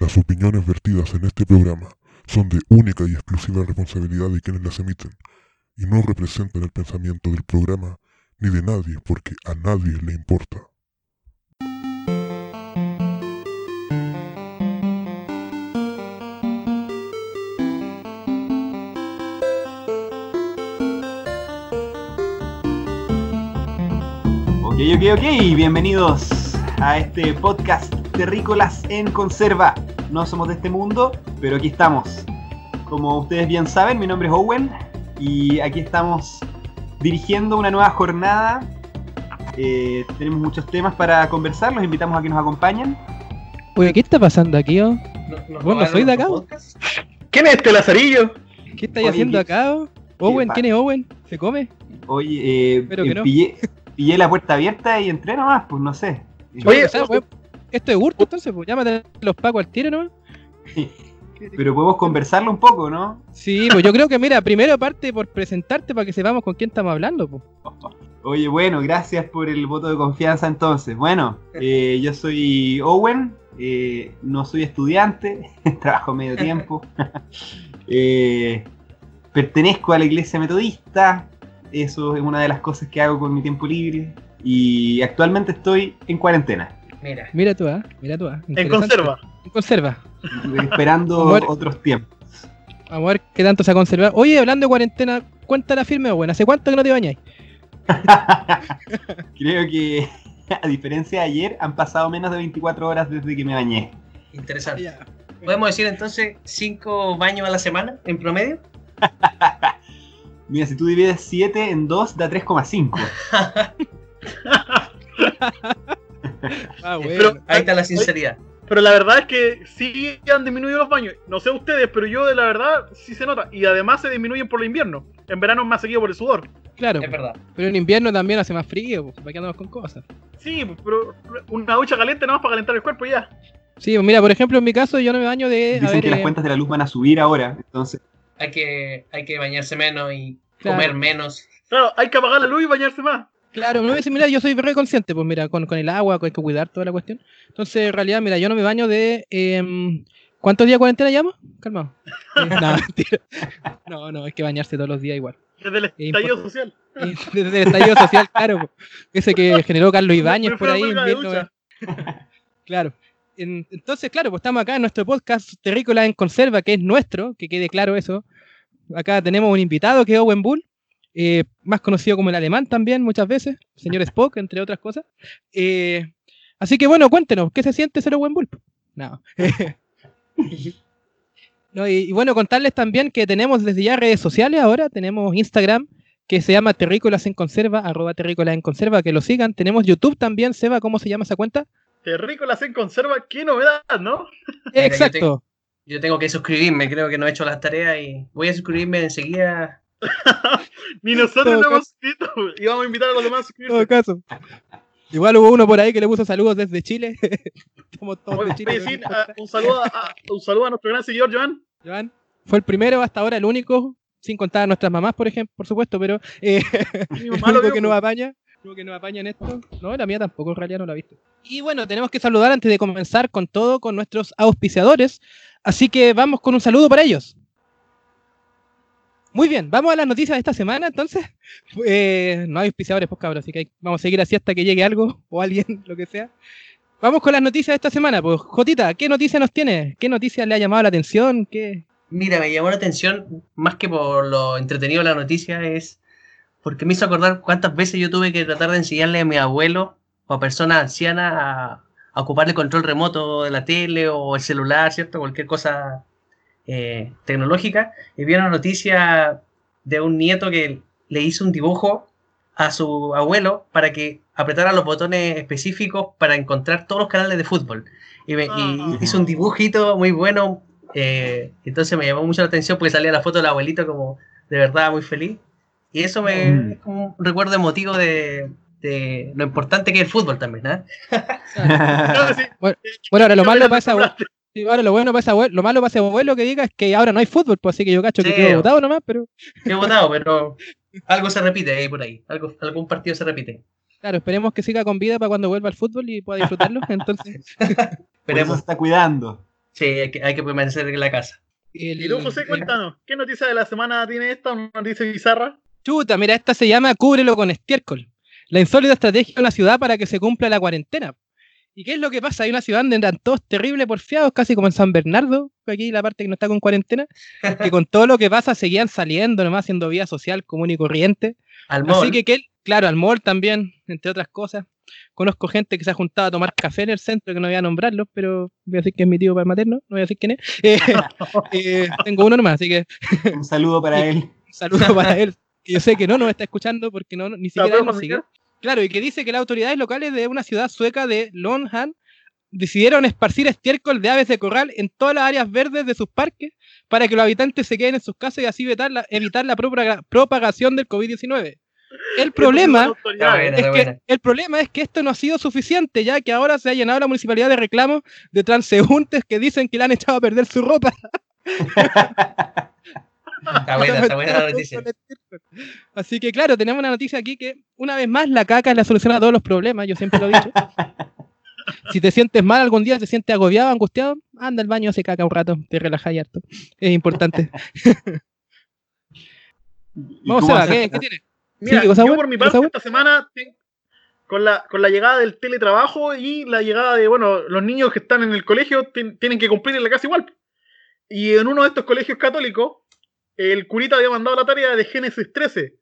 Las opiniones vertidas en este programa son de única y exclusiva responsabilidad de quienes las emiten y no representan el pensamiento del programa ni de nadie porque a nadie le importa. Ok, ok, ok, bienvenidos a este podcast Terrícolas en Conserva. No somos de este mundo, pero aquí estamos. Como ustedes bien saben, mi nombre es Owen y aquí estamos dirigiendo una nueva jornada. Eh, tenemos muchos temas para conversar, los invitamos a que nos acompañen. Oye, ¿qué está pasando aquí, oh? ¿Vos no sois de acá? oh? ¿Quién es este Lazarillo? ¿Qué estáis Oye, haciendo ¿qué- acá? oh? Owen, ¿quién es Owen? ¿Se come? Oye, eh, que eh, no. pillé, pillé la puerta abierta y entré nomás, pues no sé. Oye, O sea, weón, esto es hurto entonces, pues llámate los pacos al tiro, ¿no? Pero podemos conversarlo un poco, ¿no? Sí, pues yo creo que mira, primero parte por presentarte para que sepamos con quién estamos hablando, pues. Oye, bueno, gracias por el voto de confianza entonces. Bueno, eh, yo soy Owen, eh, no soy estudiante, trabajo medio tiempo. Eh, pertenezco a la iglesia metodista, eso es una de las cosas que hago con mi tiempo libre. Y actualmente estoy en cuarentena, Mira. Mira tú, ¿ah? Mira tú, ¿ah? En conserva. En conserva. esperando otros tiempos. Vamos a ver qué tanto se ha conservado. Oye, hablando de cuarentena, cuéntala firme, Owen. ¿Hace cuánto que no te bañáis? Creo que, a diferencia de ayer, han pasado menos de 24 horas desde que me bañé. Interesante. ¿Podemos decir entonces cinco baños a la semana en promedio? Mira, si tú divides 7 en 2, da 3,5. Ah, bueno. Pero- Ahí está la sinceridad. Pero la verdad es que sí han disminuido los baños. No sé ustedes, pero yo de la verdad sí se nota. Y además se disminuyen por el invierno. En verano es más seguido por el sudor. claro, Es verdad. pero en invierno también hace más frío, ¿para qué andamos con cosas? Sí, pero una ducha caliente nada más para calentar el cuerpo y ya. Sí, pues mira, por ejemplo, en mi caso yo no me baño de... a Dicen ver, que las eh, cuentas de la luz van a subir ahora, entonces Hay que, hay que bañarse menos y Claro. comer menos. Claro, hay que apagar la luz y bañarse más. Claro, no mira, yo soy re consciente, pues mira, con, con el agua, hay que cuidar toda la cuestión. Entonces, en realidad, mira, yo no me baño de... em, ¿Cuántos días de cuarentena llamo? Calmado. Eh, no, mentira. No, no, es que bañarse todos los días igual. Desde el Es estallido social. Eh, Desde el estallido social, claro. Ese que generó Carlos Ibáñez Me por ahí. 19 Claro. En- Entonces, claro, pues estamos acá en nuestro podcast Terrícola en Conserva, que es nuestro, que quede claro eso. Acá tenemos un invitado que es Owen Bull, eh, más conocido como el alemán también muchas veces, señor Spock, entre otras cosas. Eh, así que bueno, cuéntenos, ¿qué se siente ser Owen Bull? No. No, y, y bueno, contarles también que tenemos desde ya redes sociales ahora, tenemos Instagram, que se llama Terrícolas en Conserva, arroba Terrícolas en Conserva, que lo sigan. Tenemos YouTube también, Seba, ¿cómo se llama esa cuenta? Terrícolas en conserva, qué novedad, ¿no? yo Exacto. Yo tengo que suscribirme, creo que no he hecho las tareas y voy a suscribirme enseguida. Ni nosotros lo hemos escrito. Y vamos a invitar a los demás a todo suscribirse. caso. Igual hubo uno por ahí que le puso saludos desde Chile. Estamos todos de no un, saludo a, a- un saludo a nuestro gran seguidor, Joan. Joan, fue el primero, hasta ahora el único, sin contar a nuestras mamás, por ejemplo, por supuesto, pero eh, Mi el único vio, que nos pues. apaña. único que nos apaña en esto. No, la mía tampoco, en realidad no la he visto. Y bueno, tenemos que saludar antes de comenzar con todo, con nuestros auspiciadores. Así que vamos con un saludo para ellos. Muy bien, vamos a las noticias de esta semana, entonces. Eh, no hay auspiciadores, pues cabros, así que hay- vamos a seguir así hasta que llegue algo o alguien, lo que sea. Vamos con las noticias de esta semana, pues Jotita, ¿qué noticia nos tiene? ¿Qué noticia le ha llamado la atención? ¿Qué? Mira, me llamó la atención, más que por lo entretenido de la noticia, es porque me hizo acordar cuántas veces yo tuve que tratar de enseñarle a mi abuelo o a personas ancianas a, a ocupar el control remoto de la tele o el celular, ¿cierto? Cualquier cosa eh, tecnológica. Y vi una noticia de un nieto que le hizo un dibujo a su abuelo para que apretara los botones específicos para encontrar todos los canales de fútbol. Y, me- y Ah. hizo un dibujito muy bueno. eh, entonces me llamó mucho la atención porque salía la foto del abuelito como de verdad muy feliz. Y eso me Mm. es como un recuerdo emotivo de, de lo importante que es el fútbol también, sí. Bueno, ahora lo malo buena sí, ahora lo bueno para ese abuelo, lo malo para ese abuelo que diga es que ahora no hay fútbol, pues así que yo cacho que quedó votado nomás, pero He votado, pero algo se repite ahí por ahí. Algo, algún partido se repite. claro, esperemos que siga con vida para cuando vuelva al fútbol y pueda disfrutarlo. Entonces, Esperemos. se está cuidando. Sí, hay que, hay que permanecer en la casa. El- Y tú, José, cuéntanos, ¿qué noticia de la semana tiene esta? ¿Una noticia bizarra? Chuta, mira, esta se llama Cúbrelo con estiércol. La insólita estrategia de una ciudad para que se cumpla la cuarentena. ¿Y qué es lo que pasa? Hay una ciudad donde andan todos terrible porfiados, casi como en San Bernardo, aquí la parte que no está con cuarentena, que con todo lo que pasa seguían saliendo, nomás haciendo vida social común y corriente. Al Así mall. que, claro, al mall también, entre otras cosas. Conozco gente que se ha juntado a tomar café en el centro, que no voy a nombrarlos, pero voy a decir que es mi tío materno, no voy a decir quién es. Eh, eh, tengo uno nomás, así que Un saludo para él. un saludo para él, que yo sé que no nos está escuchando porque no, ni siquiera nos sigue. Claro, y que dice que las autoridades locales de una ciudad sueca de Lonhan decidieron esparcir estiércol de aves de corral en todas las áreas verdes de sus parques para que los habitantes se queden en sus casas y así evitar la, evitar la propaga- propagación del COVID-19. El problema, es que, el problema es que esto no ha sido suficiente, ya que ahora se ha llenado la municipalidad de reclamos de transeúntes que dicen que le han echado a perder su ropa. Está buena, está buena la noticia. Así que claro, tenemos una noticia aquí que una vez más la caca es la solución a todos los problemas, yo siempre lo he dicho. Si te sientes mal algún día, te sientes agobiado, angustiado, anda al baño, hace caca un rato, te relajas y harto. Es importante. ¿Y Vamos a ver, ¿qué, qué tiene? Mira, Sí, cosa yo buena, por mi parte esta semana, con la, con la llegada del teletrabajo y la llegada de, bueno, los niños que están en el colegio tien- tienen que cumplir en la casa igual. Y en uno de estos colegios católicos, el curita había mandado la tarea de Génesis 13.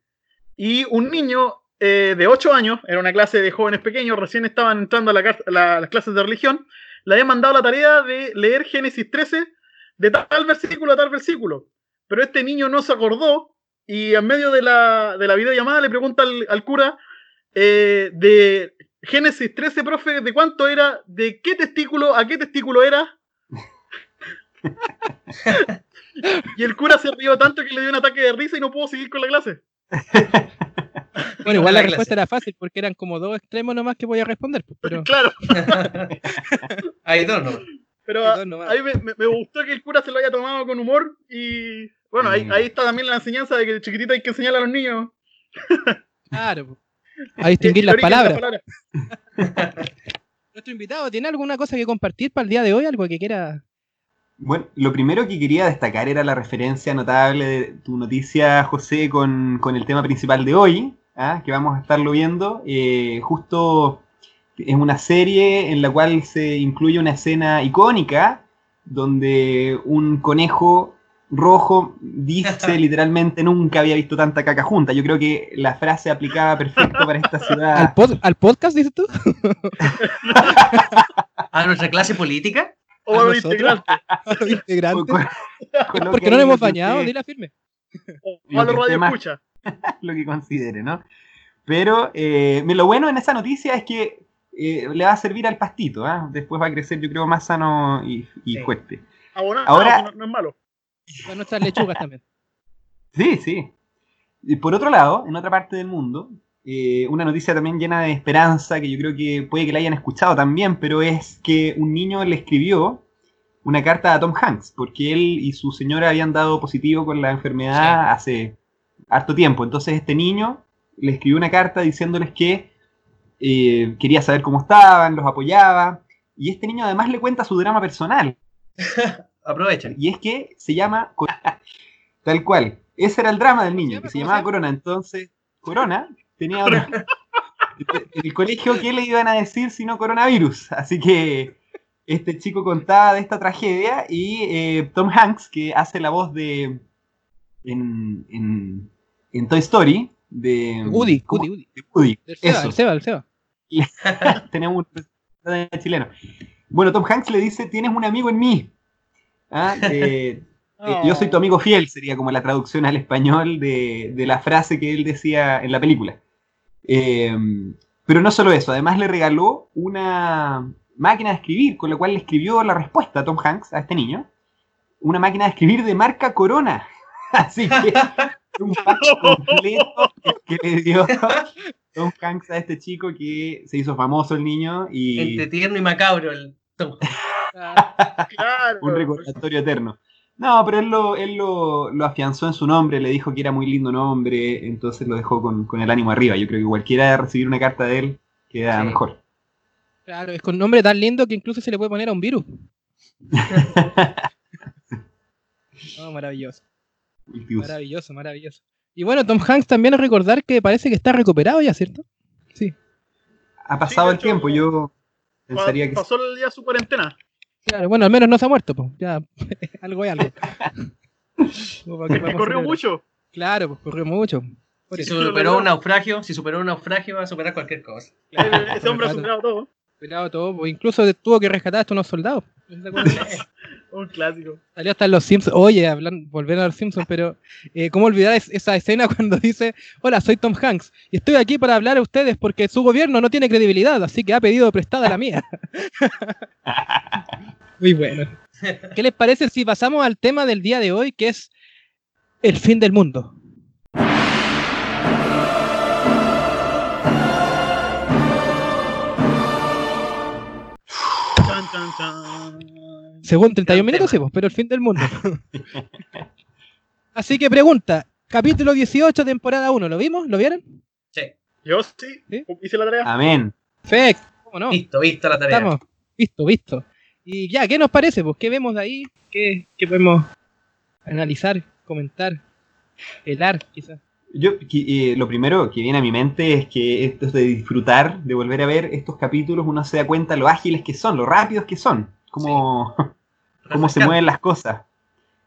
Y un niño eh, de 8 años, era una clase de jóvenes pequeños, recién estaban entrando a, la la- las clases de religión, le había mandado la tarea de leer Génesis 13 de tal versículo a tal versículo. Pero este niño no se acordó y en medio de la, de la videollamada le pregunta al, al cura eh, de Génesis 13, profe, ¿de cuánto era? ¿De qué testículo a qué testículo era? y el cura se rió tanto que le dio un ataque de risa y no pudo seguir con la clase. Bueno, igual la La respuesta era fácil porque eran como dos extremos nomás que voy a responder. pues, Pero Claro, Hay dos, ¿no? pero a, nomás. mí me, me- me gustó que el cura se lo haya tomado con humor y bueno, ahí, Mm. ahí está también la enseñanza de que de chiquitito hay que enseñar a los niños claro, pues, a distinguir las palabras. Nuestro invitado, ¿tiene alguna cosa que compartir para el día de hoy? ¿Algo que quiera? Bueno, lo primero que quería destacar era la referencia notable de tu noticia, José, con, con el tema principal de hoy, ¿ah? que vamos a estarlo viendo. Eh, justo es una serie en la cual se incluye una escena icónica donde un conejo rojo dice literalmente nunca había visto tanta caca junta. Yo creo que la frase aplicaba perfecto para esta ¿Al, ciudad. pod- al podcast, dices tú? ¿A nuestra clase política? O ¿A los integrantes A los integrantes. Con Porque que no nos hemos bañado, dila firme. o a los más- radioescuchas. lo que considere, ¿no? Pero eh, lo bueno en esa noticia es que eh, le va a servir al pastito, ¿ah? Después va a crecer, yo creo, más sano y, y Sí. fuerte. Abonado, Ahora- no, no es malo. Para nuestras lechugas también. Sí, sí. Y por otro lado, en otra parte del mundo, eh, una noticia también llena de esperanza, que yo creo que puede que la hayan escuchado también, pero es que un niño le escribió una carta a Tom Hanks, porque él y su señora habían dado positivo con la enfermedad hace harto tiempo. Entonces este niño le escribió una carta diciéndoles que eh, quería saber cómo estaban, los apoyaba, y este niño además le cuenta su drama personal. Aprovechen. Y es que se llama Corona. Tal cual. Ese era el drama del niño, que se ¿Cómo se llamaba llama? Corona. Entonces, Corona tenía el colegio, ¿qué le iban a decir si no coronavirus? Así que este chico contaba de esta tragedia y eh, Tom Hanks, que hace la voz de. en, en, en Toy Story, de. Woody, ¿cómo? Woody, Woody. De Woody. Del Seba, Eso el Seba, el Seba. tenemos un representante chileno. Bueno, Tom Hanks le dice, tienes un amigo en mí. ¿Ah? Eh, eh, yo soy tu amigo fiel, sería como la traducción al español de, de la frase que él decía en la película. Eh, pero no solo eso, además le regaló una máquina de escribir, con la cual le escribió la respuesta a Tom Hanks, a este niño. Una máquina de escribir de marca Corona. Así que un pack completo que le dio Tom Hanks a este chico que se hizo famoso el niño y Entre tierno y macabro el Tom. Ah, Claro. un recordatorio eterno. No, pero él, lo, él lo, lo afianzó en su nombre, le dijo que era muy lindo nombre, entonces lo dejó con, con el ánimo arriba. Yo creo que cualquiera recibir una carta de él queda Sí. mejor. Claro, es con un nombre tan lindo que incluso se le puede poner a un virus. No, maravilloso. Maravilloso, maravilloso. Y bueno, Tom Hanks también es recordar que parece que está recuperado ya, ¿cierto? Sí. Ha pasado el hecho, tiempo, yo pensaría que Pasó el día su cuarentena. Claro, bueno, al menos no se ha muerto, pues. Ya, algo es algo. Corrió mucho. Claro, pues corrió mucho. Si superó un naufragio, si superó un naufragio, va a superar cualquier cosa. claro, Ese hombre ha superado todo. Superado todo, pues, incluso tuvo que rescatar hasta unos soldados. Un clásico. Salió hasta en los Simpsons. Oye, hablan, volviendo a los Simpsons, pero eh, ¿cómo olvidar es- esa escena cuando dice, hola, soy Tom Hanks y estoy aquí para hablar a ustedes porque su gobierno no tiene credibilidad, así que ha pedido prestada la mía? Muy bueno. ¿Qué les parece si pasamos al tema del día de hoy, que es el fin del mundo? Según 31 Gran minutos, sí, pues, pero el fin del mundo. Así que pregunta, capítulo 18, temporada 1, ¿lo vimos? ¿Lo vieron? Sí. Yo sí, ¿Sí? hice la tarea. Amén. Perfecto, ¿cómo no? Visto, visto la tarea. Estamos, visto, visto. Y ya, ¿qué nos parece? Pues, ¿qué vemos de ahí? ¿Qué, qué podemos analizar, comentar, helar, quizás? Yo, eh, lo primero que viene a mi mente es que esto es de disfrutar, de volver a ver estos capítulos, uno se da cuenta lo ágiles que son, lo rápidos que son, cómo, cómo se mueven las cosas.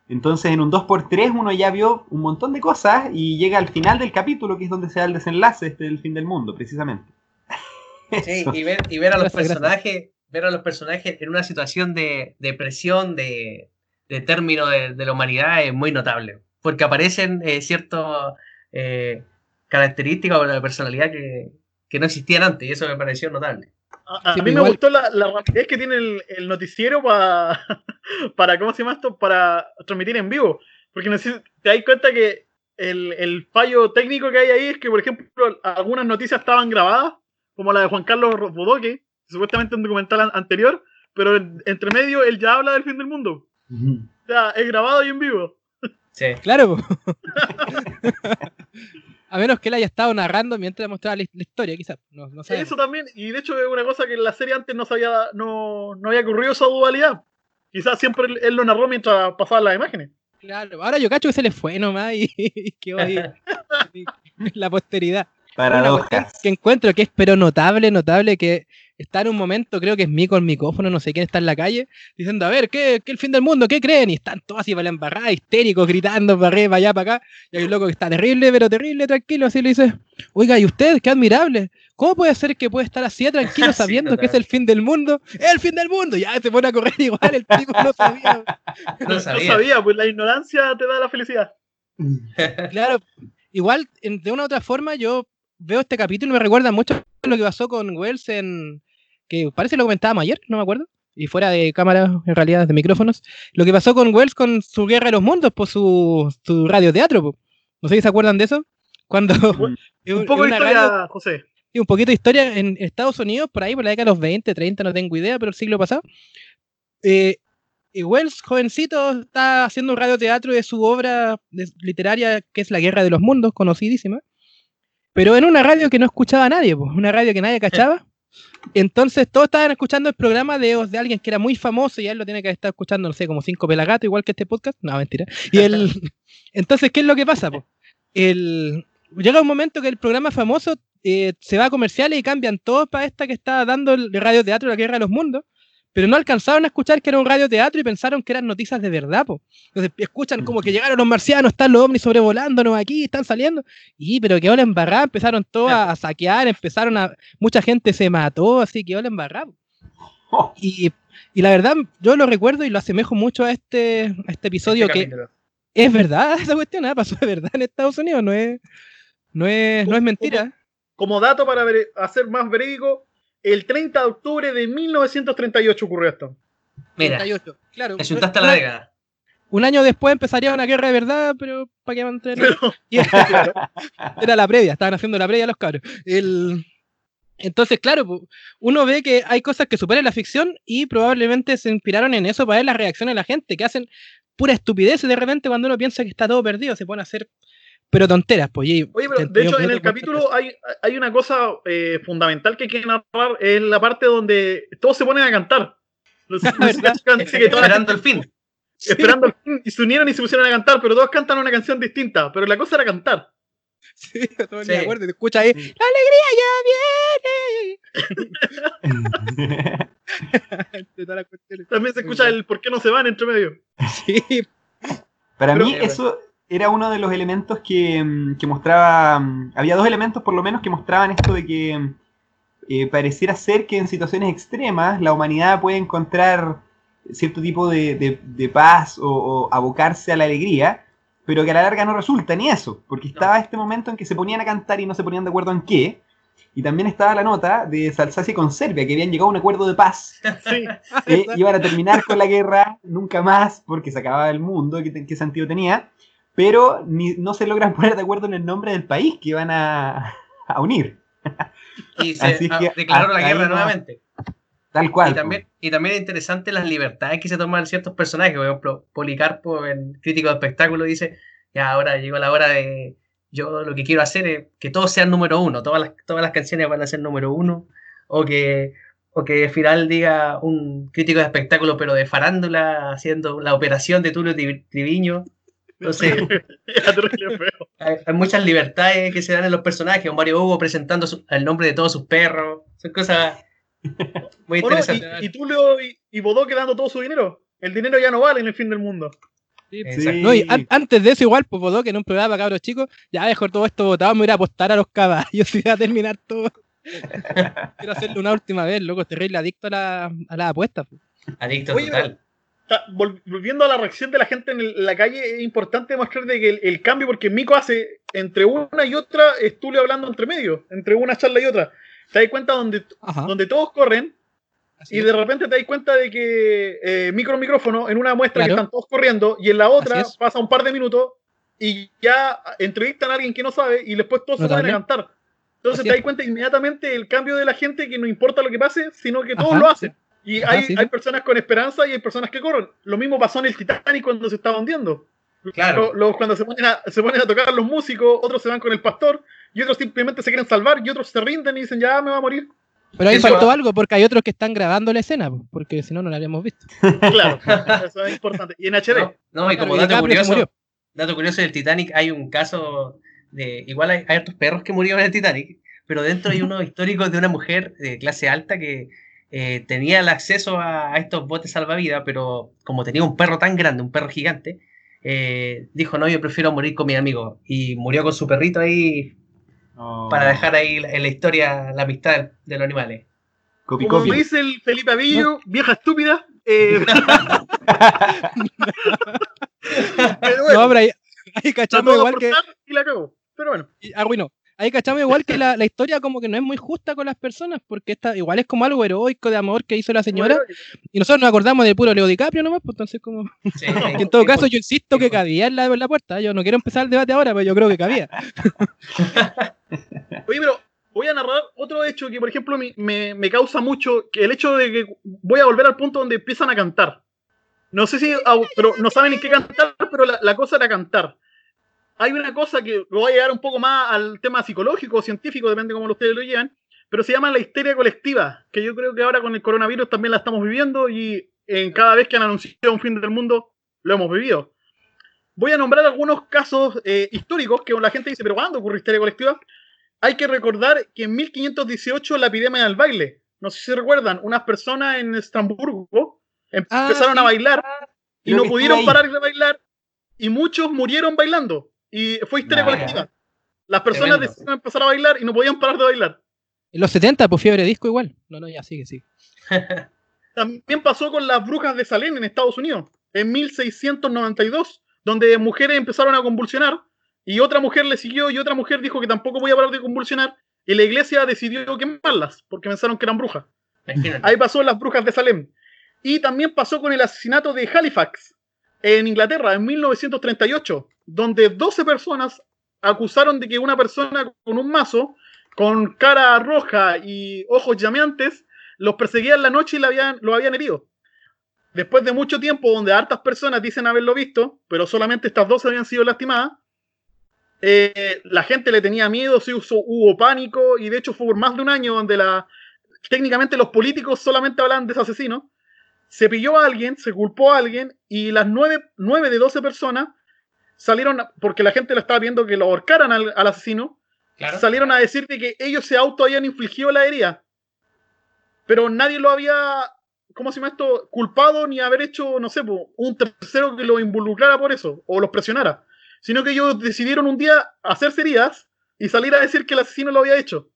Entonces en un 2x3 uno ya vio un montón de cosas y llega al final del capítulo, que es donde se da el desenlace este del fin del mundo, precisamente. Sí, y ver, y ver a los Gracias, gracias. personajes, ver a los personajes en una situación de, de presión, de, de término de, de la humanidad es muy notable. Porque aparecen eh, ciertas eh, características de la personalidad que, que no existían antes, y eso me pareció notable. A, a Sí, mí me gustó la, la rapidez que tiene el, el noticiero para, para, ¿cómo se llama esto? Para transmitir en vivo. Porque no sé si te das cuenta que el, el fallo técnico que hay ahí es que, por ejemplo, algunas noticias estaban grabadas, como la de Juan Carlos Bodoque, supuestamente un documental an- anterior, pero en- entre medio él ya habla del fin del mundo. O sea, es grabado y en vivo. Sí. Claro. a menos que él haya estado narrando mientras mostraba la, la historia, quizás. No. Eso también, y de hecho es una cosa que en la serie antes no, se había, no, no había ocurrido esa dualidad. Quizás siempre él, él lo narró mientras pasaban las imágenes. Claro, ahora yo cacho que se le fue nomás y, y quedó ahí y- la posteridad. Cuestión Paradojas. que encuentro que es pero notable, notable que está en un momento, creo que es Mico el micrófono, no sé quién está en la calle, diciendo, a ver, ¿qué, qué el fin del mundo? ¿Qué creen? Y están todos así para la embarrada, histéricos, gritando para arriba, para allá, para acá. Y hay un loco que está terrible, pero terrible, tranquilo, así le dice, oiga, ¿y usted? ¡Qué admirable! ¿Cómo puede ser que puede estar así tranquilo Sí, sabiendo que es el fin del mundo? ¡Es el fin del mundo! Ya se pone a correr igual, el tipo no sabía. No No sabía. sabía, pues la ignorancia te da la felicidad. Claro, igual de una u otra forma yo veo este capítulo y me recuerda mucho a lo que pasó con Wells en que parece lo comentábamos ayer, no me acuerdo, y fuera de cámara, en realidad de micrófonos, lo que pasó con Wells con su Guerra de los Mundos, por su, su radioteatro, po. no sé si se acuerdan de eso, cuando es Un poco de historia, radio- José. Sí, un poquito de historia en Estados Unidos, por ahí, por la década de los 20, 30, no tengo idea, pero el siglo pasado. Eh, y Wells, jovencito, está haciendo un radioteatro de su obra literaria que es La Guerra de los Mundos, conocidísima. Pero en una radio que no escuchaba a nadie, pues, una radio que nadie cachaba. Entonces todos estaban escuchando el programa de, de alguien que era muy famoso y él lo tiene que estar escuchando, no sé, como cinco pelagatos, igual que este podcast. No, mentira. Y él, entonces, ¿qué es lo que pasa? po? El, llega un momento que el programa famoso eh, se va a comerciales y cambian todos para esta que está dando el radioteatro La Guerra de los Mundos, pero no alcanzaron a escuchar que era un radioteatro y pensaron que eran noticias de verdad. Po. Entonces escuchan como que llegaron los marcianos, están los ovnis sobrevolándonos aquí, están saliendo. Y pero que hola embarrada, empezaron todos a, a saquear, empezaron a. Mucha gente se mató, así que hola embarrada. Oh, Y, y la verdad, yo lo recuerdo y lo asemejo mucho a este, a este episodio Este que capítulo. es verdad esa cuestión, ¿ah? pasó de verdad en Estados Unidos, no es, no es, no es mentira. Como dato para ver- hacer más verídico, el 30 de octubre de 1938 ocurrió esto. Mira, 38, claro. te chutaste a un, la década. un año después empezaría una guerra de verdad, pero para qué mantener. Pero, Y era la previa, estaban haciendo la previa los cabros. El... Entonces, claro, uno ve que hay cosas que superan la ficción y probablemente se inspiraron en eso para ver las reacciones de la gente, que hacen pura estupidez de repente cuando uno piensa que está todo perdido, se pone a hacer pero tonteras, pues. y- oye, pero de hecho en el capítulo hay, hay una cosa eh, fundamental que hay que narrar, es la parte donde todos se ponen a cantar. Los Esperando el fin. esperando el fin, y se unieron y se pusieron a cantar, pero todos cantan una canción distinta, pero la cosa era cantar. Sí, todo Sí. día acuerdo, te escucha ahí, Sí. la alegría ya viene. También se escucha el por qué no se van entre medio. Sí, Para Pero- mí eso era uno de los elementos que, mm, que mostraba, mm, había dos elementos por lo menos que mostraban esto de que mm, eh, pareciera ser que en situaciones extremas la humanidad puede encontrar cierto tipo de, de- de paz o, o abocarse a la alegría, pero que a la larga no resulta ni eso, porque estaba este momento en que se ponían a cantar y no se ponían de acuerdo en qué, y también estaba la nota de Salsacia con Serbia, que habían llegado a un acuerdo de paz. Sí, eh, iban a terminar con la guerra nunca más porque se acababa el mundo, ¿qué, qué sentido tenía? Pero ni, no se logran poner de acuerdo en el nombre del país que van a, a unir, Y se Así ah, que la guerra no- nuevamente. tal cual. Y también, y también es interesante las libertades que se toman ciertos personajes. Por ejemplo, Policarpo, el crítico de espectáculo, dice, ya ahora llegó la hora de... Yo lo que quiero hacer es que todos sean número uno, todas las, todas las canciones van a ser número uno, o que, o que al final diga un crítico de espectáculo, pero de farándula, haciendo la operación de Tulio Tri- Triviño. Entonces, hay, hay muchas libertades que se dan en los personajes. O Mario Hugo presentando su- el nombre de todos sus perros. Son cosas muy ¿O no? interesantes. Y, y Tulio y, y Bodoque dando todo su dinero. El dinero ya no vale en el fin del mundo. sí. Exacto. No, y an- antes de eso, igual, pues Bodó, que en un programa para cabros chicos, ya dejo todo esto botado, me voy a ir a apostar a los caballos y voy a terminar todo. Quiero hacerlo una última vez, loco, terrible adicto a la, a las apuestas. pues. Adicto Oye, total. Volviendo a la reacción de la gente en, el- en la calle, es importante mostrar de que el, el cambio, porque Mico hace entre una y otra, es Tulio hablando entre medio, entre una charla y otra. Te das cuenta donde, Ajá. donde todos corren así y es. de repente te das cuenta de que eh, micro micrófono en una muestra que están todos corriendo y en la otra pasa un par de minutos y ya entrevistan a alguien que no sabe y después todos se ponen a cantar. Entonces Así te das cuenta inmediatamente el cambio de la gente que no importa lo que pase, sino que todos Ajá, lo hacen. Y Ajá, hay, sí, hay personas con esperanza y hay personas que corren. Lo mismo pasó en el Titanic cuando se estaba hundiendo. Claro. Lo- lo- cuando se ponen, a, se ponen a tocar los músicos, otros se van con el pastor y otros simplemente se quieren salvar y otros se rinden y dicen ya me va a morir. Pero ahí faltó va. algo, porque hay otros que están grabando la escena, porque si no, no la habríamos visto. Claro, eso es importante. Y en HD. No, no, y como Claro, dato curioso, dato curioso del Titanic, hay un caso de. Igual hay, hay otros perros que murieron en el Titanic, pero dentro hay uno histórico de una mujer de clase alta que eh, tenía el acceso a, a estos botes salvavidas, pero como tenía un perro tan grande, un perro gigante, eh, dijo: No, yo prefiero morir con mi amigo. Y murió con su perrito ahí Oh, para dejar ahí en la historia la amistad de, los animales. Copy, Como copy. dice el Felipe Avillo, vieja estúpida. eh, pero bueno, No, pero ahí, ahí cachamos igual que. y la cagó. Pero bueno, y- Ah, bueno. Ahí cachamos igual que la, la historia como que no es muy justa con las personas, porque esta igual es como algo heroico de amor que hizo la señora, y nosotros nos acordamos de puro Leo DiCaprio nomás, pues entonces como... Sí, en todo caso yo insisto que cabía en la, en la puerta, yo no quiero empezar el debate ahora, pero yo creo que cabía. Oye, pero voy a narrar otro hecho que, por ejemplo, me, me- me causa mucho, que el hecho de que voy a volver al punto donde empiezan a cantar. No sé si, pero no saben en qué cantar, pero la, la cosa era cantar. Hay una cosa que lo voy a llevar un poco más al tema psicológico o científico, depende de cómo ustedes lo llevan, pero se llama la histeria colectiva, que yo creo que ahora con el coronavirus también la estamos viviendo y en cada vez que han anunciado un fin del mundo lo hemos vivido. Voy a nombrar algunos casos eh, históricos que la gente dice, pero ¿cuándo ocurre histeria colectiva? Hay que recordar que en 1518 la epidemia del baile, no sé si recuerdan, unas personas en Estrasburgo Ah, empezaron a sí. bailar y Creo no pudieron parar de bailar y muchos murieron bailando y fue histeria Nah. colectiva. Las personas Tremendo. decidieron empezar a bailar y no podían parar de bailar. En los 70, pues fiebre disco igual. No, no, ya sigue, sigue. También pasó con las brujas de Salem en Estados Unidos, en 1692, donde mujeres empezaron a convulsionar y otra mujer le siguió y otra mujer dijo que tampoco podía parar de convulsionar y la iglesia decidió quemarlas porque pensaron que eran brujas. Imagínate. Ahí pasó las brujas de Salem. Y también pasó con el asesinato de Halifax en Inglaterra en 1938, donde 12 personas acusaron de que una persona con un mazo, con cara roja y ojos llameantes, los perseguía en la noche y lo habían, lo habían herido. Después de mucho tiempo, donde hartas personas dicen haberlo visto, pero solamente estas 12 habían sido lastimadas, eh, la gente le tenía miedo, se usó, hubo pánico, y de hecho fue por más de un año donde la, técnicamente los políticos solamente hablaban de ese asesino. se pilló a alguien, se culpó a alguien y las 9, de 12 personas salieron, porque la gente lo estaba viendo que lo ahorcaran al, al asesino, Claro. salieron a decir de que ellos se auto habían infligido la herida. Pero nadie lo había, ¿cómo se llama esto? Culpado ni haber hecho, no sé, un tercero que lo involucrara por eso, o los presionara. Sino que ellos decidieron un día hacerse heridas y salir a decir que el asesino lo había hecho.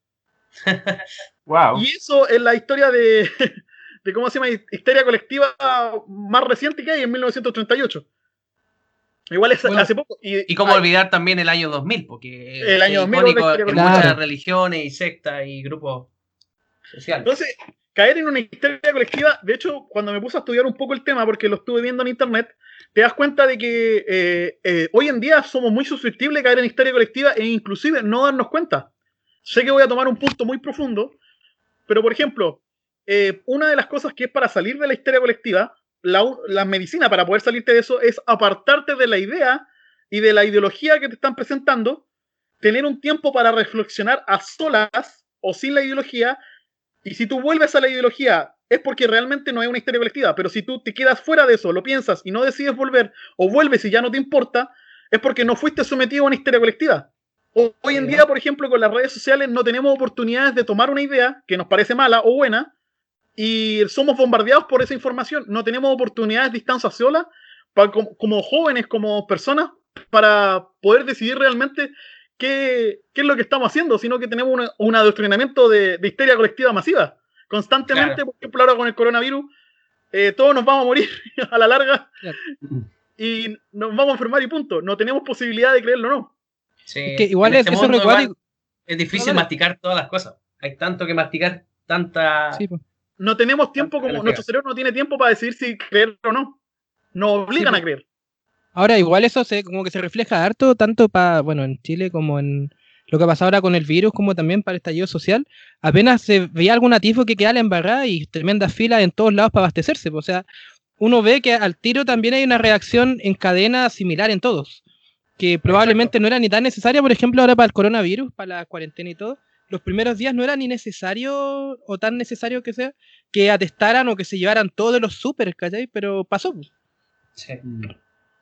Wow. Y eso es la historia de, de ¿cómo se llama? Histeria colectiva más reciente que hay en 1938. Igual es Bueno, hace poco. Y, Y cómo hay- olvidar también el año 2000, porque El año es 2000 icónico otra historia en muchas religiones y sectas y grupos sociales. Entonces, caer en una histeria colectiva, de hecho, cuando me puse a estudiar un poco el tema, porque lo estuve viendo en internet, te das cuenta de que eh, eh, hoy en día somos muy susceptibles de caer en histeria colectiva e inclusive no darnos cuenta. Sé que voy a tomar un punto muy profundo, pero por ejemplo, eh, una de las cosas que es para salir de la histeria colectiva, la, la medicina para poder salirte de eso es apartarte de la idea y de la ideología que te están presentando, tener un tiempo para reflexionar a solas o sin la ideología y si tú vuelves a la ideología, es porque realmente no hay una histeria colectiva. Pero si tú te quedas fuera de eso, lo piensas y no decides volver, o vuelves y ya no te importa, es porque no fuiste sometido a una histeria colectiva. Hoy en día, por ejemplo, con las redes sociales no tenemos oportunidades de tomar una idea que nos parece mala o buena y somos bombardeados por esa información. No tenemos oportunidades de instancia sola como, como jóvenes, como personas, para poder decidir realmente qué, qué es lo que estamos haciendo, sino que tenemos una- un adoctrinamiento de, de histeria colectiva masiva. Constantemente, Claro. por ejemplo, ahora con el coronavirus, eh, todos nos vamos a morir a la larga Claro. y nos vamos a enfermar y punto. No tenemos posibilidad de creerlo o no. Sí, Es que igual es, este eso igual es difícil masticar todas las cosas. Hay tanto que masticar, tanta... Sí. No tenemos tiempo, como nuestro cerebro no tiene tiempo para decidir si creer o no. Nos obligan Sí, a creer. Ahora, igual eso se, como que se refleja harto, tanto para, bueno, en Chile como en lo que ha pasado ahora con el virus, como también para el estallido social. Apenas se veía algún atisbo que queda la embarrada y tremendas filas en todos lados para abastecerse. O sea, uno ve que al tiro también hay una reacción en cadena similar en todos. Que probablemente no era ni tan necesaria, por ejemplo, ahora para el coronavirus, para la cuarentena y todo. Los primeros días no era ni necesario, o tan necesario que sea, que atestaran o que se llevaran todos los súper, ¿cachai? Pero pasó. po. Sí.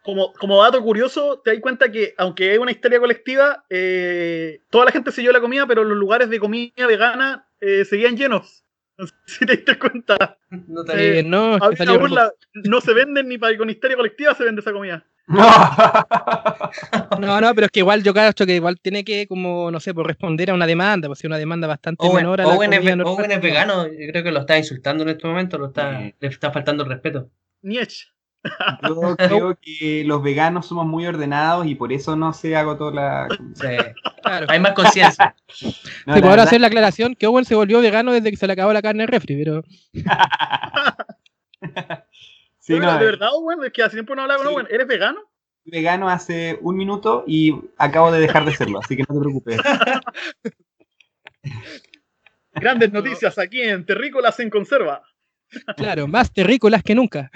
Como, como dato curioso, te das cuenta que, aunque hay una histeria colectiva, eh, toda la gente se llevó la comida, pero los lugares de comida vegana eh, seguían llenos. No sé si te diste cuenta. No te- Eh, no, es que no se venden ni para con histeria colectiva se vende esa comida. No, no, pero es que igual yo cacho que igual tiene que, como, no sé, por responder a una demanda, pues si una demanda bastante Owen, menor a la Owen es. Owen es vegano, yo creo que lo está insultando en este momento, lo está, Sí. le está faltando el respeto. Niech. Yo creo que los veganos somos muy ordenados y por eso no se agotó la. Sí. Claro. Hay más conciencia. No, Sí, ahora verdad- hacer la aclaración que Owen se volvió vegano desde que se le acabó la carne en refri, pero Sí, Pero no, de verdad, Owen, es que hace tiempo no hablaba con Sí. Owen. ¿Eres vegano? vegano hace un minuto y acabo de dejar de serlo, así que no te preocupes. Grandes noticias aquí en Terrícolas en Conserva. Claro, más terrícolas que nunca.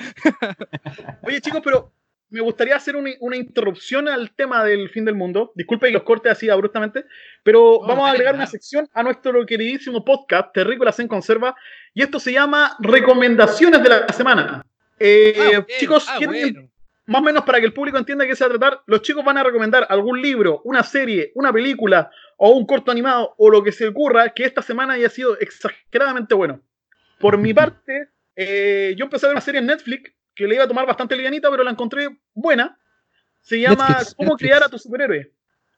Oye, chicos, pero me gustaría hacer una, una interrupción al tema del fin del mundo. Disculpe que los corte así abruptamente, pero No, vamos a agregar una sección a nuestro queridísimo podcast, Terrícolas en Conserva, y esto se llama Recomendaciones de la Semana. Eh, Ah, chicos, ah, ¿quieren- bueno. más o menos para que el público entienda qué se va a tratar, los chicos van a recomendar algún libro, una serie, una película o un corto animado o lo que se ocurra que esta semana haya sido exageradamente bueno. Por mi parte, eh, yo empecé a ver una serie en Netflix que le iba a tomar bastante livianita, pero la encontré buena. Se llama Netflix, ¿Cómo Netflix. criar a tu superhéroe?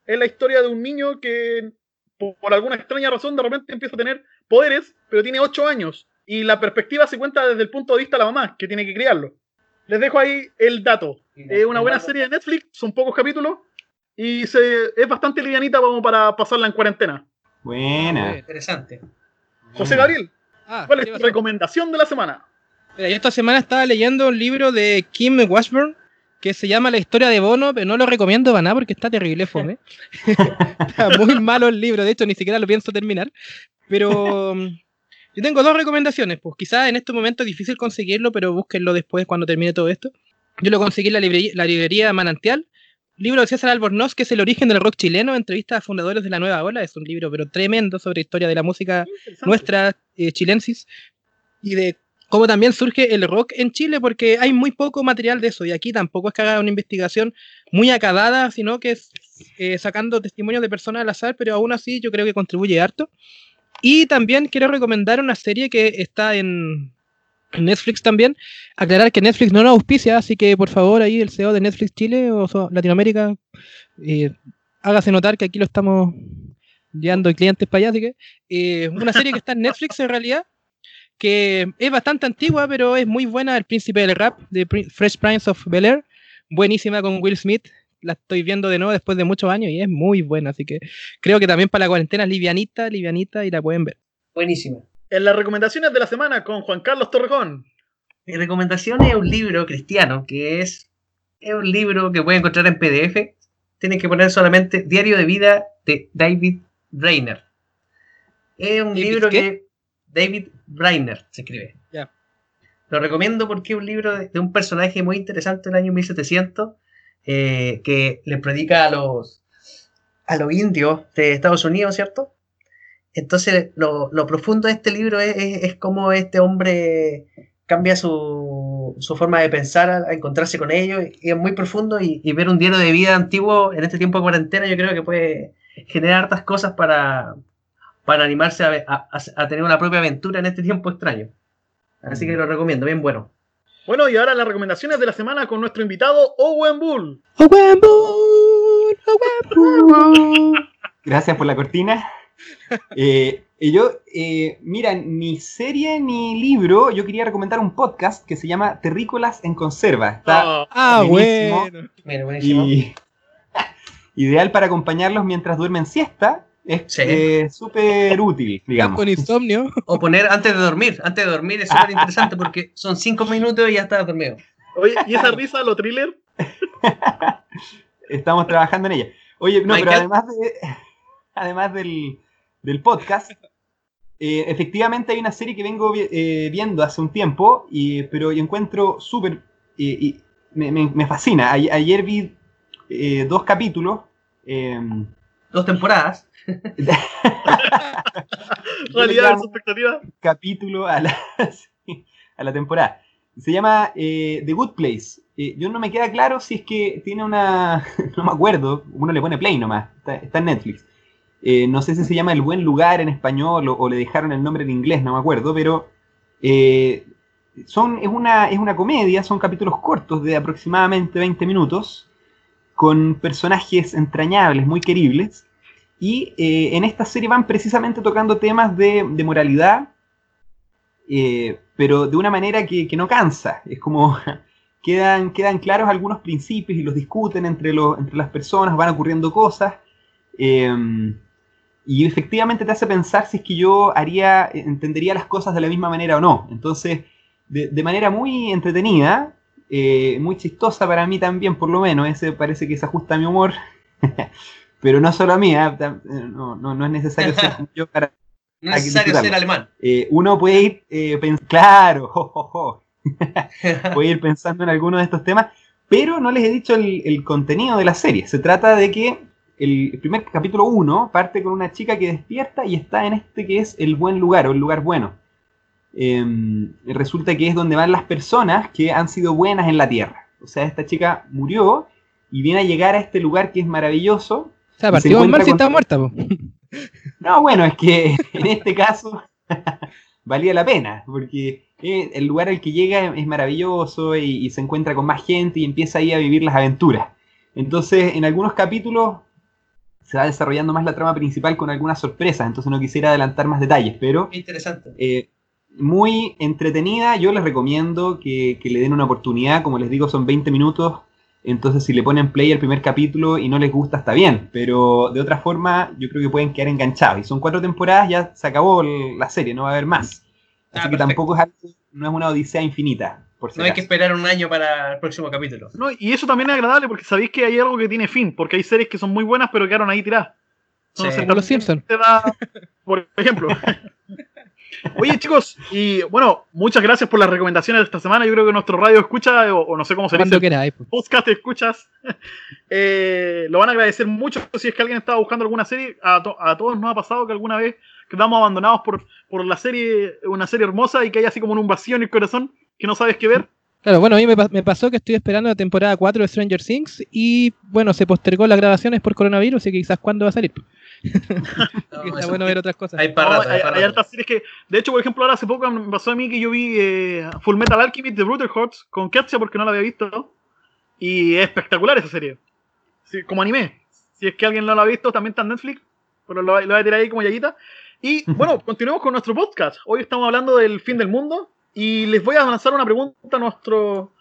Es la historia de un niño que, por, por alguna extraña razón, de repente empieza a tener poderes, pero tiene 8 años. Y la perspectiva se cuenta desde el punto de vista de la mamá, que tiene que criarlo. Les dejo ahí el dato. Es una buena serie de Netflix, son pocos capítulos y se, es bastante livianita como para pasarla en cuarentena. Buena. Interesante. José Gabriel, Ah, ¿cuál ¿qué es tu recomendación de la semana? Mira, yo esta semana estaba leyendo un libro de Kim Washburn que se llama La historia de Bono, pero no lo recomiendo para nada porque está terrible, fome. está muy malo el libro, de hecho ni siquiera lo pienso terminar. Pero mm, yo tengo dos recomendaciones, pues quizás en este momento es difícil conseguirlo, pero búsquenlo después cuando termine todo esto. Yo lo conseguí en la librería, la librería Manantial, libro de César Albornoz, que es el origen del rock chileno, entrevista a fundadores de la nueva ola, es un libro pero tremendo sobre historia de la música nuestra, eh, chilensis, y de Como también surge el rock en Chile, porque hay muy poco material de eso, y aquí tampoco es que haga una investigación muy acabada, sino que es eh, sacando testimonios de personas al azar, pero aún así yo creo que contribuye harto. Y también quiero recomendar una serie que está en Netflix también. Aclarar que Netflix no nos auspicia, así que por favor ahí el CEO de Netflix Chile o Latinoamérica, eh, hágase notar que aquí lo estamos llevando clientes para allá, así que eh, una serie que está en Netflix en realidad, que es bastante antigua, pero es muy buena, El Príncipe del Rap, de Fresh Prince of Bel Air, buenísima con Will Smith, la estoy viendo de nuevo después de muchos años y es muy buena, así que creo que también para la cuarentena livianita, livianita y la pueden ver. Buenísima. En las recomendaciones de la semana con Juan Carlos Torrejón. Mi recomendación es un libro cristiano, que es, es un libro que pueden encontrar en PDF. Tienen que poner solamente Diario de Vida de David Brainerd. Es un ¿David libro qué? que David Brainerd se escribe. Ya. Lo recomiendo porque es un libro de, de un personaje muy interesante del año 1700 eh, que le predica a los, a los indios de Estados Unidos, ¿cierto? Entonces, lo, lo profundo de este libro es, es, es cómo este hombre cambia su, su forma de pensar a, a encontrarse con ellos y es muy profundo y, y ver un diario de vida antiguo en este tiempo de cuarentena yo creo que puede generar hartas cosas para, para animarse a, a- a tener una propia aventura en este tiempo extraño. Así que lo recomiendo, bien bueno. Bueno, y ahora las recomendaciones de la semana con nuestro invitado Owen Bull. Owen Bull, Owen Bull. Gracias por la cortina. Eh, y yo, eh, mira, ni serie ni libro, yo quería recomendar un podcast que se llama Terrícolas en Conserva. Está Ah, Ah, Buenísimo. bueno. Mira, buenísimo. y ideal para acompañarlos mientras duermen siesta. Es Sí. eh, súper útil, digamos. Con insomnio. O poner antes de dormir. Antes de dormir es súper interesante porque son cinco minutos y ya estás dormido. oye, ¿y esa risa, lo thriller? Estamos trabajando en ella. Oye, no, pero además, de, además del, del podcast, eh, efectivamente hay una serie que vengo eh, viendo hace un tiempo, y, pero yo encuentro súper... eh, y me, me- me fascina. A- ayer vi dos capítulos. eh, Dos temporadas. Realidad capítulo a la, a la temporada. Se llama eh, The Good Place. Eh, yo no me queda claro si es que tiene una. No me acuerdo. Uno le pone play nomás. Está, está en Netflix. Eh, no sé si se llama El Buen Lugar en español o, le dejaron el nombre en inglés, no me acuerdo. Pero eh, son, es, una, es una comedia, son capítulos cortos de aproximadamente 20 minutos. Con personajes entrañables, muy queribles. Y eh, en esta serie van precisamente tocando temas de, de moralidad, pero de una manera que, que no cansa. Es como quedan, quedan claros algunos principios y los discuten entre, los, entre las personas, van ocurriendo cosas. eh, y efectivamente te hace pensar si es que yo haría, entendería las cosas de la misma manera o no. Entonces, de, de manera muy entretenida, eh, muy chistosa para mí también, por lo menos, ese parece que se ajusta a mi humor. Pero no solo a mí, ¿ah? Tam- no, no, no es necesario ser yo para No es necesario ser alemán. eh, uno puede ir pensando, claro, puede ir pensando en alguno de estos temas, pero no les he dicho el, el contenido de la serie. Se trata de que el primer capítulo 1 parte con una chica que despierta y está en este que es el buen lugar o el lugar bueno. Em, resulta que es donde van las personas que han sido buenas en la tierra. O sea, esta chica murió y viene a llegar a este lugar que es maravilloso. O sea, se partimos encuentra mal si con- está muerta, po. No, bueno, es que en este caso valía la pena, porque eh, el lugar al que llega es maravilloso y, y se encuentra con más gente y empieza ahí a vivir las aventuras. Entonces, en algunos capítulos se va desarrollando más la trama principal con algunas sorpresas, entonces no quisiera adelantar más detalles, pero Interesante. eh, muy entretenida, yo les recomiendo que, que le den una oportunidad, como les digo, son 20 minutos, entonces si le ponen play al primer capítulo y no les gusta, está bien, pero de otra forma yo creo que pueden quedar enganchados. Y son cuatro temporadas, ya se acabó el- la serie, no va a haber más. Ah, Así que tampoco es algo, no es una odisea infinita, por si No hay que esperar un año para el próximo capítulo. No, y eso también es agradable porque sabéis que hay algo que tiene fin, porque hay series que son muy buenas pero quedaron ahí tiradas. Entonces, Sí. Como los Simpsons. da, por ejemplo. Oye chicos, y bueno, muchas gracias por las recomendaciones de esta semana. Yo creo que nuestro radio escucha, o, o no sé cómo se Cuando dice, queráis, po. podcast escuchas, eh, lo van a agradecer mucho si es que alguien estaba buscando alguna serie. A, to- a todos nos ha pasado que alguna vez quedamos abandonados por, por la serie, una serie hermosa y que hay así como un vacío en el corazón que no sabes qué ver. Claro, bueno, a mí me, pa- me pasó que estoy esperando la temporada 4 de Stranger Things y bueno, se postergó las grabaciones por coronavirus y quizás cuándo va a salir. No, está bueno que- ver otras cosas. Hay para No, rato, hay, hay para hay rato. hartas series que, de hecho, por ejemplo, ahora hace poco me pasó a mí que yo vi eh, Full Metal Alchemist de Brotherhood con Katja porque no la había visto. Y es espectacular esa serie. Sí, como anime. Si es que alguien no la ha visto, también está en Netflix. Pero lo, lo voy a tirar ahí como yayita. Y bueno, continuemos con nuestro podcast. Hoy estamos hablando del fin del mundo. Y les voy a lanzar una pregunta a nuestro.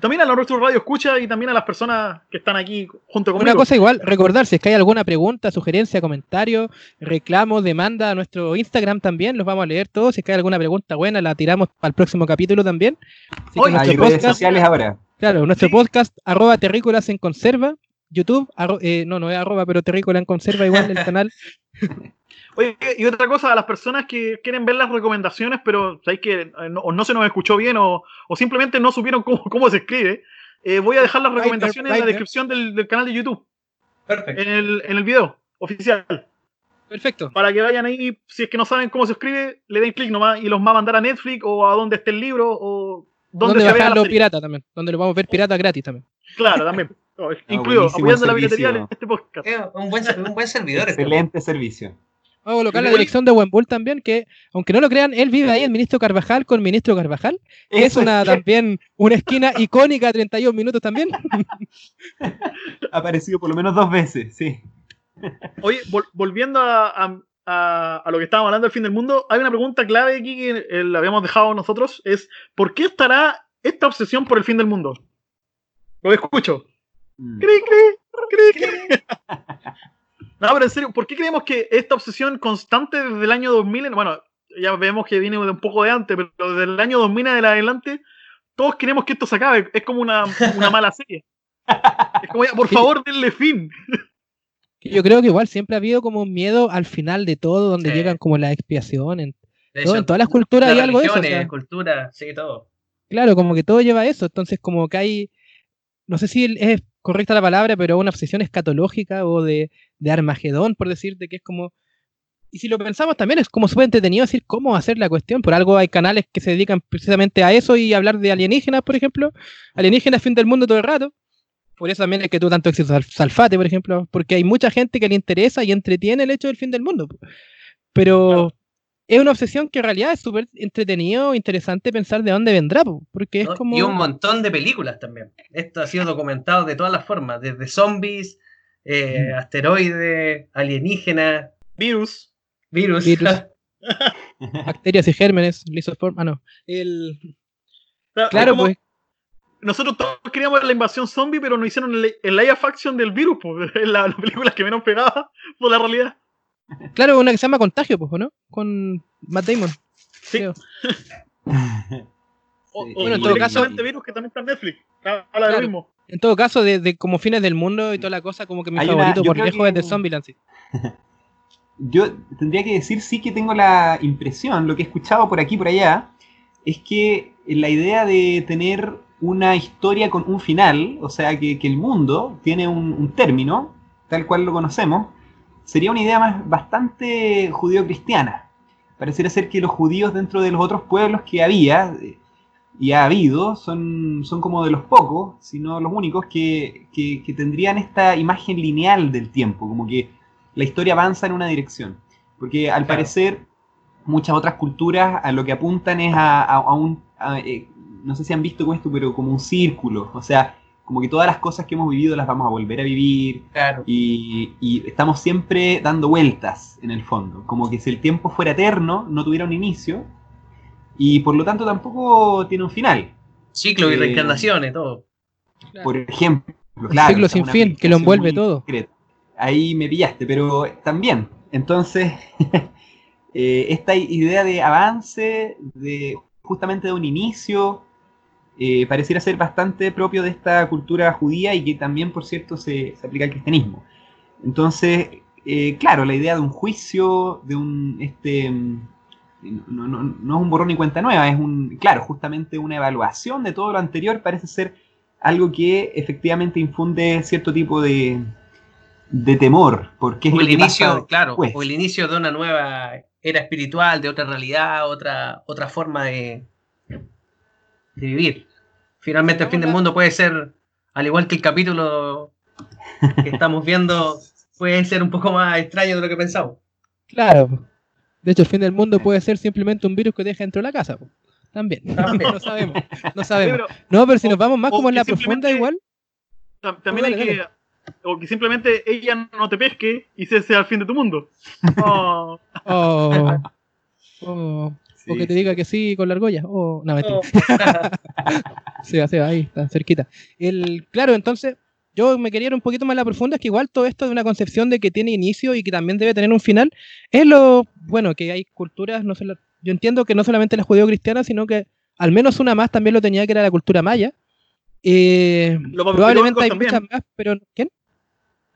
También a nuestro radio escucha y también a las personas que están aquí junto conmigo. Una cosa igual, recordar si es que hay alguna pregunta, sugerencia, comentario, reclamo, demanda a nuestro Instagram también, los vamos a leer todos. Si es que hay alguna pregunta buena, la tiramos para el próximo capítulo también. Así que Hay redes podcast, sociales ahora. claro, nuestro Sí. podcast, arroba terrícolas en conserva, YouTube, arro- eh, no, no es arroba, pero terrícola en conserva igual el canal. Oye, y otra cosa, a las personas que quieren ver las recomendaciones, pero sabéis que eh, no, o no se nos escuchó bien o, o simplemente no supieron cómo, cómo se escribe, eh, voy a dejar las recomendaciones en la descripción del, del canal de YouTube, Perfecto. en el, en el video oficial, Perfecto. para que vayan ahí, si es que no saben cómo se escribe, le den clic nomás y los va a mandar a Netflix o a donde esté el libro o donde se vea la serie. pirata también, donde lo vamos a ver pirata gratis también. Claro, también. Oh, incluido, apoyando el la piratería servicio. de este podcast. Es un buen, un buen servidor. este. Excelente servicio. Vamos a colocar la dirección de Bull también, que aunque no lo crean, él vive ahí en Ministro Carvajal con Ministro Carvajal. Es Eso una que también una esquina icónica, 31 minutos también. ha aparecido por lo menos dos veces, sí. Oye, vol- volviendo a, a- a- a lo que estábamos hablando del fin del mundo, hay una pregunta clave aquí que eh, la habíamos dejado nosotros, es ¿por qué estará esta obsesión por el fin del mundo? Lo escucho. Mm. Cri, cri, cri, cri. No, pero en serio, ¿por qué creemos que esta obsesión constante desde el año 2000, en- bueno, ya vemos que viene de un poco de antes, pero desde el año 2000 en adelante, todos queremos que esto se acabe, es como una, una mala serie. Es como, ya, por favor, denle fin. Yo creo que igual siempre ha habido como un miedo al final de todo, donde Sí. llegan como la expiación. En, todo- en todas las culturas hay las algo de eso. o sea, cultura, sí, todo. claro, como que todo lleva a eso. Entonces, como que hay, no sé si es correcta la palabra, pero una obsesión escatológica o de, de Armagedón, por decirte que es como. Y si lo pensamos también es como súper entretenido decir cómo hacer la cuestión. Por algo hay canales que se dedican precisamente a eso y hablar de alienígenas, por ejemplo. Alienígenas, fin del mundo todo el rato. Por eso también es que tuvo tanto éxito Sal- Salfate, por ejemplo. Porque hay mucha gente que le interesa y entretiene el hecho del fin del mundo. Pero Claro. es una obsesión que en realidad es súper entretenido, interesante pensar de dónde vendrá. po, Porque es ¿no? como. Y un montón de películas también. Esto ha sido documentado de todas las formas, desde zombies, eh, asteroides, alienígenas, Virus. virus. Virus. bacterias y gérmenes, lisoform. Ah, no. El, Claro, claro, como- pues. Nosotros todos queríamos la invasión zombie, pero nos hicieron el, el live action del virus, pues, es la, la película que menos pegaba por la realidad. Claro, una que se llama Contagio, pues, ¿o ¿no? Con Matt Damon. Sí. creo. O, Sí, o Bueno, en todo caso- directamente virus que también está en Netflix. Habla de lo mismo. En todo caso, de, de como fines del mundo y toda la cosa, como que mi Hay una- favorito yo por lejos que- es de Zombieland. sí. Yo tendría que decir sí que tengo la impresión, lo que he escuchado por aquí y por allá, es que la idea de tener una historia con un final, o sea, que, que el mundo tiene un, un término, tal cual lo conocemos, sería una idea más bastante judío-cristiana. Pareciera ser que los judíos dentro de los otros pueblos que había eh, y ha habido son, son como de los pocos, si no los únicos, que, que- que tendrían esta imagen lineal del tiempo, como que la historia avanza en una dirección. Porque al Claro. parecer muchas otras culturas a lo que apuntan es a, a- a un, a, eh, no sé si han visto con esto, pero como un círculo. O sea, como que todas las cosas que hemos vivido las vamos a volver a vivir Claro. y, y estamos siempre dando vueltas en el fondo. Como que si el tiempo fuera eterno, no tuviera un inicio y por lo tanto tampoco tiene un final. Ciclo y Eh, reencarnaciones, todo. Por ejemplo, El claro, ciclo sin fin, que lo envuelve todo. Ahí me pillaste, pero también. Entonces, eh, esta idea de avance, de justamente de un inicio, eh, pareciera ser bastante propio de esta cultura judía y que también, por cierto, se, se aplica al cristianismo. Entonces, eh, claro, la idea de un juicio, de un este no, no- no es un borrón y cuenta nueva, es un, claro, justamente una evaluación de todo lo anterior, parece ser algo que efectivamente infunde cierto tipo de, de temor, porque es O el inicio, pasa claro, después. o el inicio de una nueva era espiritual, de otra realidad, otra, otra forma de, de vivir. Finalmente el fin del mundo puede ser, al igual que el capítulo que estamos viendo, puede ser un poco más extraño de lo que pensamos. Claro. De hecho, el fin del mundo puede ser simplemente un virus que deja dentro de la casa. po. También. También. no sabemos. No Sí, sabemos. pero No, pero si nos vamos más como en la profunda igual. tam- también hay que. O que simplemente ella no te pesque y ese sea el fin de tu mundo. Oh, O, o, Sí, o que te diga que sí con la argolla. O, no, mentira. Se va, se va, ahí está, cerquita. El, claro, entonces, yo me quería ir un poquito más a la profunda, es que igual todo esto de una concepción de que tiene inicio y que también debe tener un final, es lo bueno, que hay culturas, no solo, yo entiendo que no solamente la judeo-cristiana, sino que al menos una más también lo tenía, que era la cultura maya. Eh, Los probablemente hay muchas más, pero ¿quién?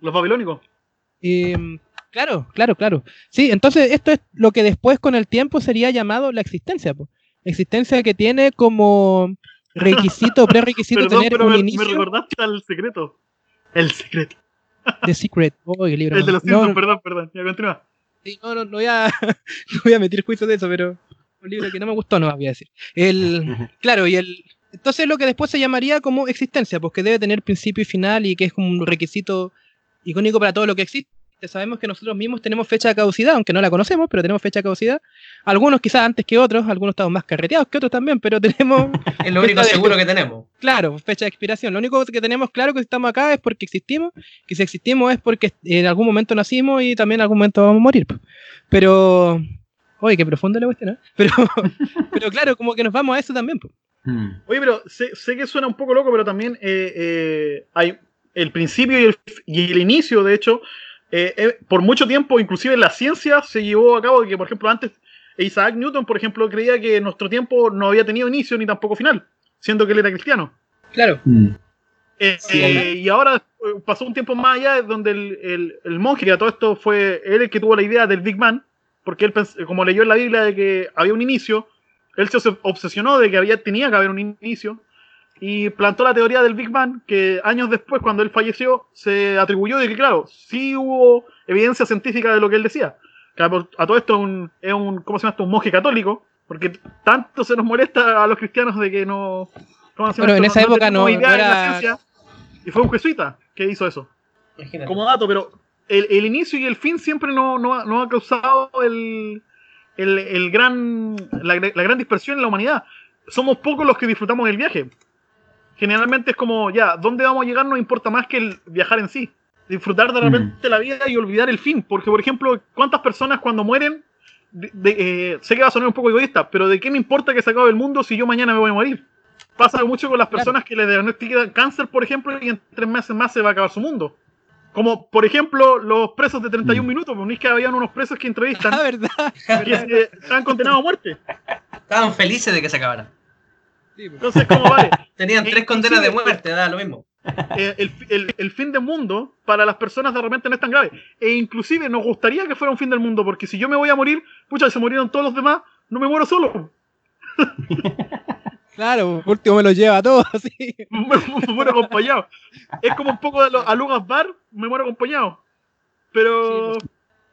los babilónicos. Eh, claro, claro, claro. Sí, entonces esto es lo que después con el tiempo sería llamado la existencia. po. Existencia que tiene como requisito, prerequisito Perdón, tener pero un me, me inicio recordaste al secreto. El secreto. de Secret. Oh, libro. El de los no, Simpsons, no, perdón, perdón. Ya continúa. sí, no, no, no voy a, no voy a meter juicio de eso, pero un libro que no me gustó, no voy a decir. El, claro, y el, entonces lo que después se llamaría como existencia, porque debe tener principio y final y que es como un requisito icónico para todo lo que existe. Sabemos que nosotros mismos tenemos fecha de caducidad, aunque no la conocemos, pero tenemos fecha de caducidad. Algunos quizás antes que otros, algunos estamos más carreteados que otros también, pero tenemos, Es lo único de- seguro que tenemos. claro, fecha de expiración. Lo único que tenemos claro que si estamos acá es porque existimos, que si existimos es porque en algún momento nacimos y también en algún momento vamos a morir. Pero, oye, qué profunda la cuestión, ¿eh? Pero, pero claro, como que nos vamos a eso también. Hmm. Oye, pero sé, sé que suena un poco loco, pero también eh, eh, hay el principio y el, y el inicio, de hecho, eh, eh, por mucho tiempo, inclusive la ciencia se llevó a cabo de que, por ejemplo, antes Isaac Newton, por ejemplo, creía que nuestro tiempo no había tenido inicio ni tampoco final, siendo que él era cristiano. Claro. Hmm. Eh, Sí, eh, y ahora pasó un tiempo más allá donde el, el- el monje que a todo esto fue él el que tuvo la idea del Big Bang, porque él, como leyó en la Biblia de que había un inicio, él se obsesionó de que había, tenía que haber un inicio y plantó la teoría del Big Bang que años después, cuando él falleció, se atribuyó de que, claro, sí hubo evidencia científica de lo que él decía. Que a todo esto es un, es un, ¿cómo se llama esto? Un monje católico, porque tanto se nos molesta a los cristianos de que no... ¿cómo se llama Bueno, en esa época no- idea no de la era- ciencia, y fue un jesuita que hizo eso. Imagínate. Como dato, pero el, el inicio y el fin siempre no, no, no ha causado el, el, el gran, la, la gran dispersión en la humanidad. Somos pocos los que disfrutamos del viaje. Generalmente es como, ya, ¿dónde vamos a llegar? No importa más que el viajar en sí. Disfrutar de repente la vida y olvidar el fin. Porque, por ejemplo, ¿cuántas personas cuando mueren, de- de- eh, sé que va a sonar un poco egoísta, pero ¿de qué me importa que se acabe el mundo si yo mañana me voy a morir? Pasa mucho con las Claro. personas que le diagnostican cáncer, por ejemplo, y en tres meses más se va a acabar su mundo. Como, por ejemplo, los presos de 31 Mm. minutos. ¿No es que habían unos presos que entrevistan Ah, ¿verdad? que estaban condenados a muerte? Estaban felices de que se acabara. Po. Entonces, ¿cómo vale? Tenían tres condenas de muerte, da lo mismo. Eh, el, el- el fin del mundo para las personas de repente no es tan grave. E inclusive nos gustaría que fuera un fin del mundo, porque si yo me voy a morir, pucha, se murieron todos los demás, no me muero solo. Claro, por último me lo lleva todo, sí. Me, me muero acompañado. Es como un poco de lo- a Lucas Bar, me muero acompañado. Pero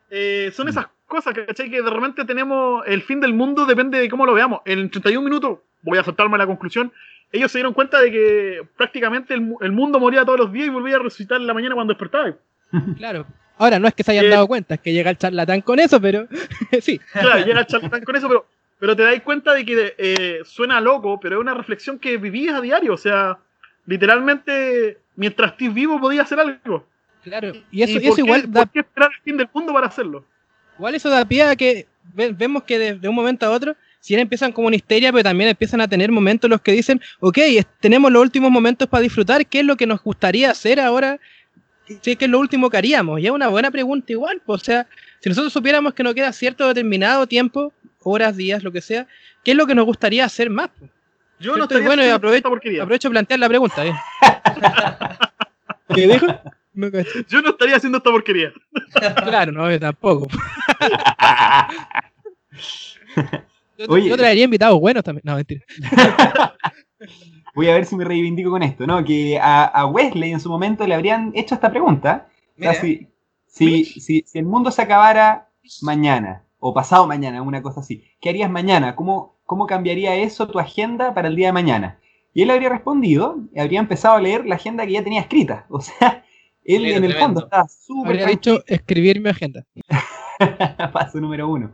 eh, son esas cosas, ¿cachai? Que de repente tenemos el fin del mundo, depende de cómo lo veamos. En 31 minutos, voy a saltarme a la conclusión, ellos se dieron cuenta de que prácticamente el, mu- el mundo moría todos los días y volvía a resucitar en la mañana cuando despertaba. Claro. Ahora, no es que se hayan Eh, dado cuenta, es que llega el charlatán con eso, pero sí. Claro, llega el charlatán con eso, pero, pero te das cuenta de que eh, suena loco, pero es una reflexión que vivías a diario. O sea, literalmente, mientras estés vivo podías hacer algo. Claro. Y eso, y eso qué- igual da ¿Por qué esperar el fin del mundo para hacerlo? Igual eso da pie a que ve- vemos que de, de un momento a otro, si bien empiezan como una histeria, pero también empiezan a tener momentos en los que dicen, ok, es- tenemos los últimos momentos para disfrutar, ¿qué es lo que nos gustaría hacer ahora? Sí, ¿Qué es lo último que haríamos? Y es una buena pregunta igual, pues, o sea, si nosotros supiéramos que nos queda cierto determinado tiempo, horas, días, lo que sea, ¿qué es lo que nos gustaría hacer más? Yo no Estoy bueno y aprovecho-. Aprovecho de plantear la pregunta, ¿eh? ¿Qué dijo? No. Yo no estaría haciendo esta porquería. Claro, no, yo tampoco. Yo, Oye. yo traería invitados buenos también. No, mentira. Voy a ver si me reivindico con esto, ¿no? Que a, a Wesley en su momento le habrían hecho esta pregunta. O sea, Mira, si, si, si, si el mundo se acabara mañana, o pasado mañana, una cosa así. ¿Qué harías mañana? ¿Cómo, ¿Cómo cambiaría eso tu agenda para el día de mañana? Y él habría respondido, y habría empezado a leer la agenda que ya tenía escrita. O sea, él en el fondo estaba súper Habría dicho escribir mi agenda. Paso número uno.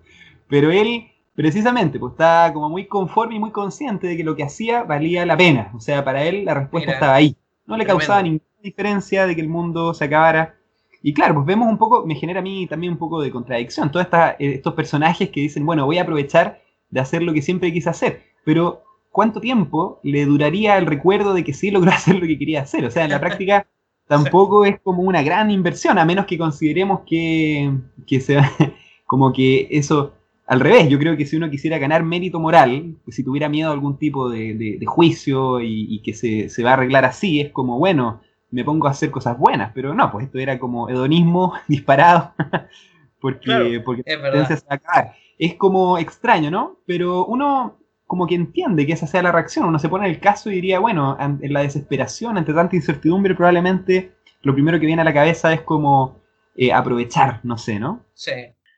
Pero él, precisamente, pues estaba como muy conforme y muy consciente de que lo que hacía valía la pena. O sea, para él la respuesta Mira, estaba ahí. No le tremendo. causaba ninguna diferencia de que el mundo se acabara. Y claro, pues vemos un poco, me genera a mí también un poco de contradicción. Todos eh, estos personajes que dicen, bueno, voy a aprovechar de hacer lo que siempre quise hacer. Pero, ¿cuánto tiempo le duraría el recuerdo de que sí logró hacer lo que quería hacer? O sea, en la práctica tampoco es como una gran inversión, a menos que consideremos que, que se como que eso al revés, yo creo que si uno quisiera ganar mérito moral, si tuviera miedo a algún tipo de, de- de juicio y, y que se, se va a arreglar así, es como, bueno, me pongo a hacer cosas buenas, pero no, pues esto era como hedonismo disparado, porque, Claro, porque es la verdad. tendencia se va a acabar. Es como extraño, ¿no? Pero uno como que entiende que esa sea la reacción, uno se pone en el caso y diría, bueno, en la desesperación, ante tanta incertidumbre, probablemente lo primero que viene a la cabeza es como eh, aprovechar, no sé, ¿no? Sí,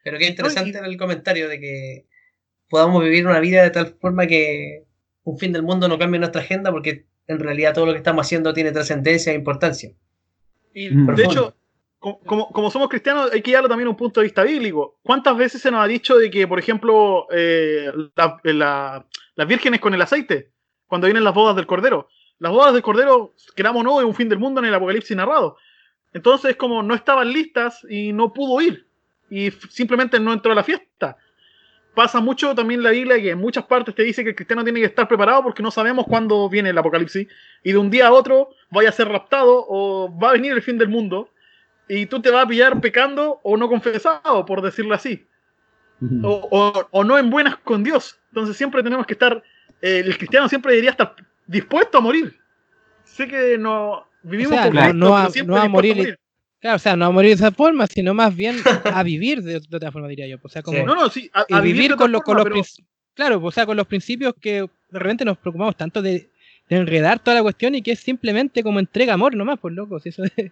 pero qué interesante el comentario de que podamos vivir una vida de tal forma que un fin del mundo no cambie nuestra agenda porque en realidad todo lo que estamos haciendo tiene trascendencia e importancia. Y Mm. de hecho, co- como, somos cristianos, hay que llevarlo también a un punto de vista bíblico. ¿Cuántas veces se nos ha dicho de que, por ejemplo, eh, la- las vírgenes con el aceite, cuando vienen las bodas del Cordero? Las bodas del Cordero, queramos o no, es un fin del mundo en el Apocalipsis narrado. Entonces, como no estaban listas y no pudo ir, y simplemente no entró a la fiesta. Pasa mucho también la Biblia que en muchas partes te dice que el cristiano tiene que estar preparado porque no sabemos cuándo viene el apocalipsis y de un día a otro vaya a ser raptado o va a venir el fin del mundo y tú te vas a pillar pecando o no confesado, por decirlo así, o, o- o no en buenas con Dios. Entonces siempre tenemos que estar, eh, el cristiano siempre debería estar dispuesto a morir. Sé que no vivimos O sea, por no- Cristo, no a- pero no a morir Claro, o sea, no a morir de esa forma, sino más bien a vivir de, de otra forma, diría yo. O sea, como Sí. No, no, sí, a, vivir, con, los con los pero- Claro, o sea, con los principios que de repente nos preocupamos tanto de, de enredar toda la cuestión y que es simplemente como entrega amor nomás, por locos. Eso es.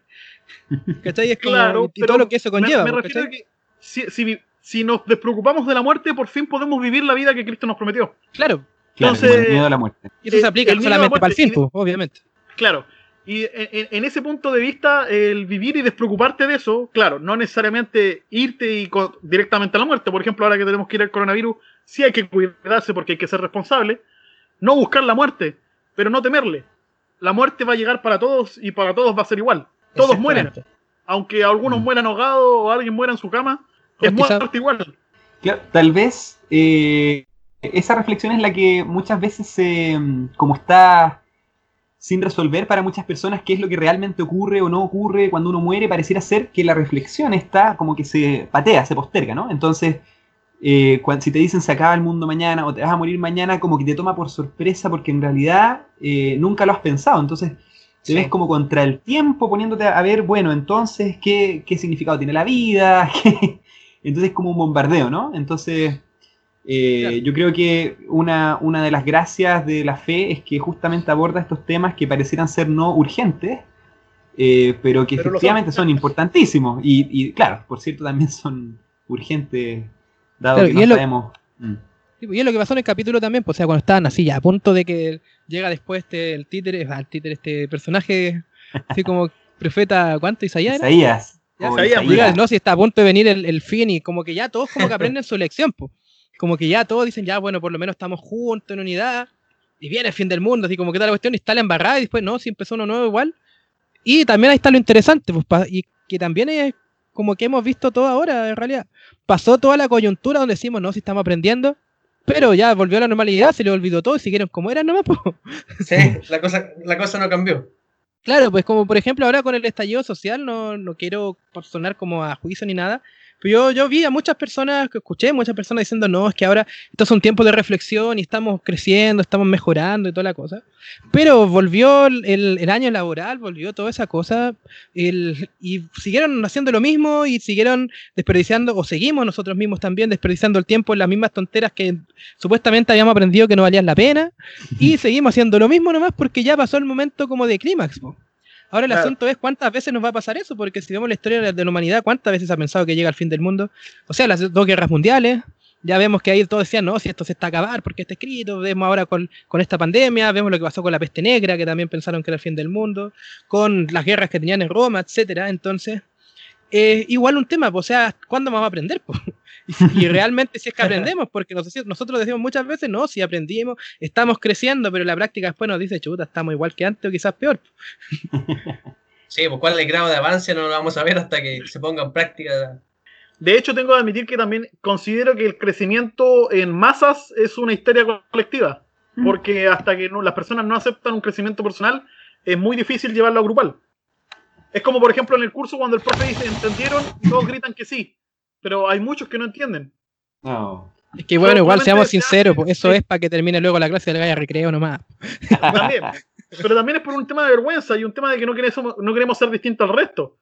¿Cachai? Es como- Claro, y pero todo lo que eso me- conlleva. Me, pues, refiero a que si, si, si nos despreocupamos de la muerte, por fin podemos vivir la vida que Cristo nos prometió. Claro, Claro, Entonces- como el miedo a la muerte. y eso se aplica el la solamente para el muerte y fin, de- pues, obviamente. Claro. Y en, en- ese punto de vista, el vivir y despreocuparte de eso, claro, no necesariamente irte y co- directamente a la muerte. Por ejemplo, ahora que tenemos que ir al coronavirus, sí hay que cuidarse porque hay que ser responsable. No buscar la muerte, pero no temerle. La muerte va a llegar para todos y para todos va a ser igual. Todos mueren. Aunque algunos Mm. mueran ahogados o alguien muera en su cama, es muerte igual. Claro, tal vez eh, esa reflexión es la que muchas veces se, mm, como está sin resolver para muchas personas qué es lo que realmente ocurre o no ocurre cuando uno muere, pareciera ser que la reflexión está como que se patea, se posterga, ¿no? Entonces, eh, cuan- si te dicen se acaba el mundo mañana o te vas a morir mañana, como que te toma por sorpresa porque en realidad eh, nunca lo has pensado. Entonces, te Sí. ves como contra el tiempo poniéndote a ver, bueno, entonces, ¿qué, qué significado tiene la vida? ¿Qué- Entonces, como un bombardeo, ¿no? Entonces, eh, Claro. yo creo que una, una de las gracias de la fe es que justamente aborda estos temas que parecieran ser no urgentes, eh, pero que Pero efectivamente son. son importantísimos. Y, y, claro, por cierto, también son urgentes, dado Claro, que y no es lo- sabemos. Mm. Pues, y es lo que pasó en el capítulo también, pues, o sea, cuando estaban así ya a punto de que llega después este, el títere, el títere, este personaje, así como profeta, ¿cuánto? Isaías era? Isaías. Ya, o Isaías, no, si está a punto de venir el, el fin y como que ya todos como que aprenden su lección, pues. Como que ya todos dicen, ya, bueno, por lo menos estamos juntos en unidad y viene el fin del mundo, así como que tal la cuestión y está la embarrada y después, no, si empezó uno nuevo igual. Y también ahí está lo interesante, pues, pa- y que también es como que hemos visto todo ahora, en realidad. Pasó toda la coyuntura donde decimos, no, si estamos aprendiendo, pero ya volvió a la normalidad, se le olvidó todo y siguieron como eran nomás, pues. Sí, la cosa, la cosa no cambió. Claro, pues como por ejemplo ahora con el estallido social, no, no quiero sonar como a juicio ni nada, pero yo, yo vi a muchas personas, que escuché muchas personas diciendo, no, es que ahora estos son tiempos de reflexión y estamos creciendo, estamos mejorando y toda la cosa. Pero volvió el, el- el año laboral, volvió toda esa cosa, el- y siguieron haciendo lo mismo y siguieron desperdiciando, o seguimos nosotros mismos también desperdiciando el tiempo en las mismas tonteras que supuestamente habíamos aprendido que no valían la pena, y seguimos haciendo lo mismo nomás porque ya pasó el momento como de clímax. po. Ahora el Claro. asunto es cuántas veces nos va a pasar eso, porque si vemos la historia de la humanidad, ¿cuántas veces ha pensado que llega el fin del mundo? O sea, las dos guerras mundiales, ya vemos que ahí todos decían, no, si esto se está a acabar, porque está escrito, vemos ahora con, con esta pandemia, vemos lo que pasó con la peste negra, que también pensaron que era el fin del mundo, con las guerras que tenían en Roma, etcétera, entonces, eh, igual un tema, pues, o sea, ¿cuándo vamos a aprender? po? Y, realmente si es que aprendemos, porque nos deci- nosotros decimos muchas veces, no, si aprendimos, estamos creciendo, pero la práctica después nos dice, chuta, estamos igual que antes o quizás peor. Sí, pues cuál es el grado de avance no lo vamos a ver hasta que se ponga en práctica. De hecho, tengo que admitir que también considero que el crecimiento en masas es una histeria colectiva. Porque hasta que no- las personas no aceptan un crecimiento personal, es muy difícil llevarlo a grupal. Es como, por ejemplo, en el curso cuando el profe dice, ¿entendieron? Y todos gritan que sí. Pero hay muchos que no entienden. No. Es que bueno, igual seamos se hace- sinceros, pues, eso sí. es para que termine luego la clase del gaya recreo nomás. También. Pero también es por un tema de vergüenza y un tema de que no queremos, no queremos ser distintos al resto.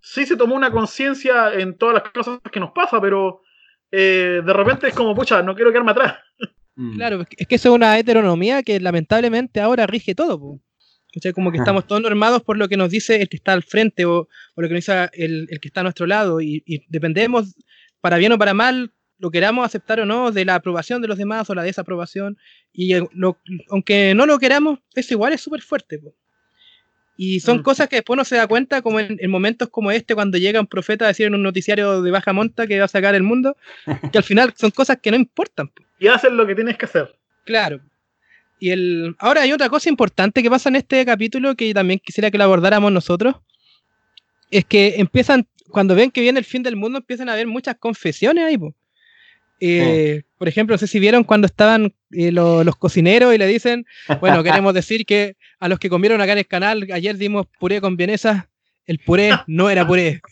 Sí se tomó una conciencia en todas las cosas que nos pasa, pero eh, de repente es como, pucha, no quiero quedarme atrás. Mm. Claro, es que- es que eso es una heteronomía que lamentablemente ahora rige todo. po. ¿Cachai? Como que Ajá. estamos todos normados por lo que nos dice el que está al frente o, o lo que nos dice el, el que está a nuestro lado y, y dependemos, para bien o para mal, lo queramos aceptar o no, de la aprobación de los demás o la desaprobación. Y eh, lo- aunque no lo queramos, eso igual es súper fuerte. po. Y son Mm. cosas que después uno se da cuenta como en, en momentos como este, cuando llega un profeta a decir en un noticiario de baja monta que va a sacar el mundo, que al final son cosas que no importan. po. Y haces lo que tienes que hacer. Claro. Y el ahora hay otra cosa importante que pasa en este capítulo que también quisiera que la abordáramos nosotros. Es que empiezan, cuando ven que viene el fin del mundo, empiezan a haber muchas confesiones ahí. po. Eh, Por ejemplo, no sé si vieron cuando estaban eh, lo- los cocineros y le dicen, bueno, queremos decir que a los que comieron acá en el canal, ayer dimos puré con vienesa, el puré no era puré.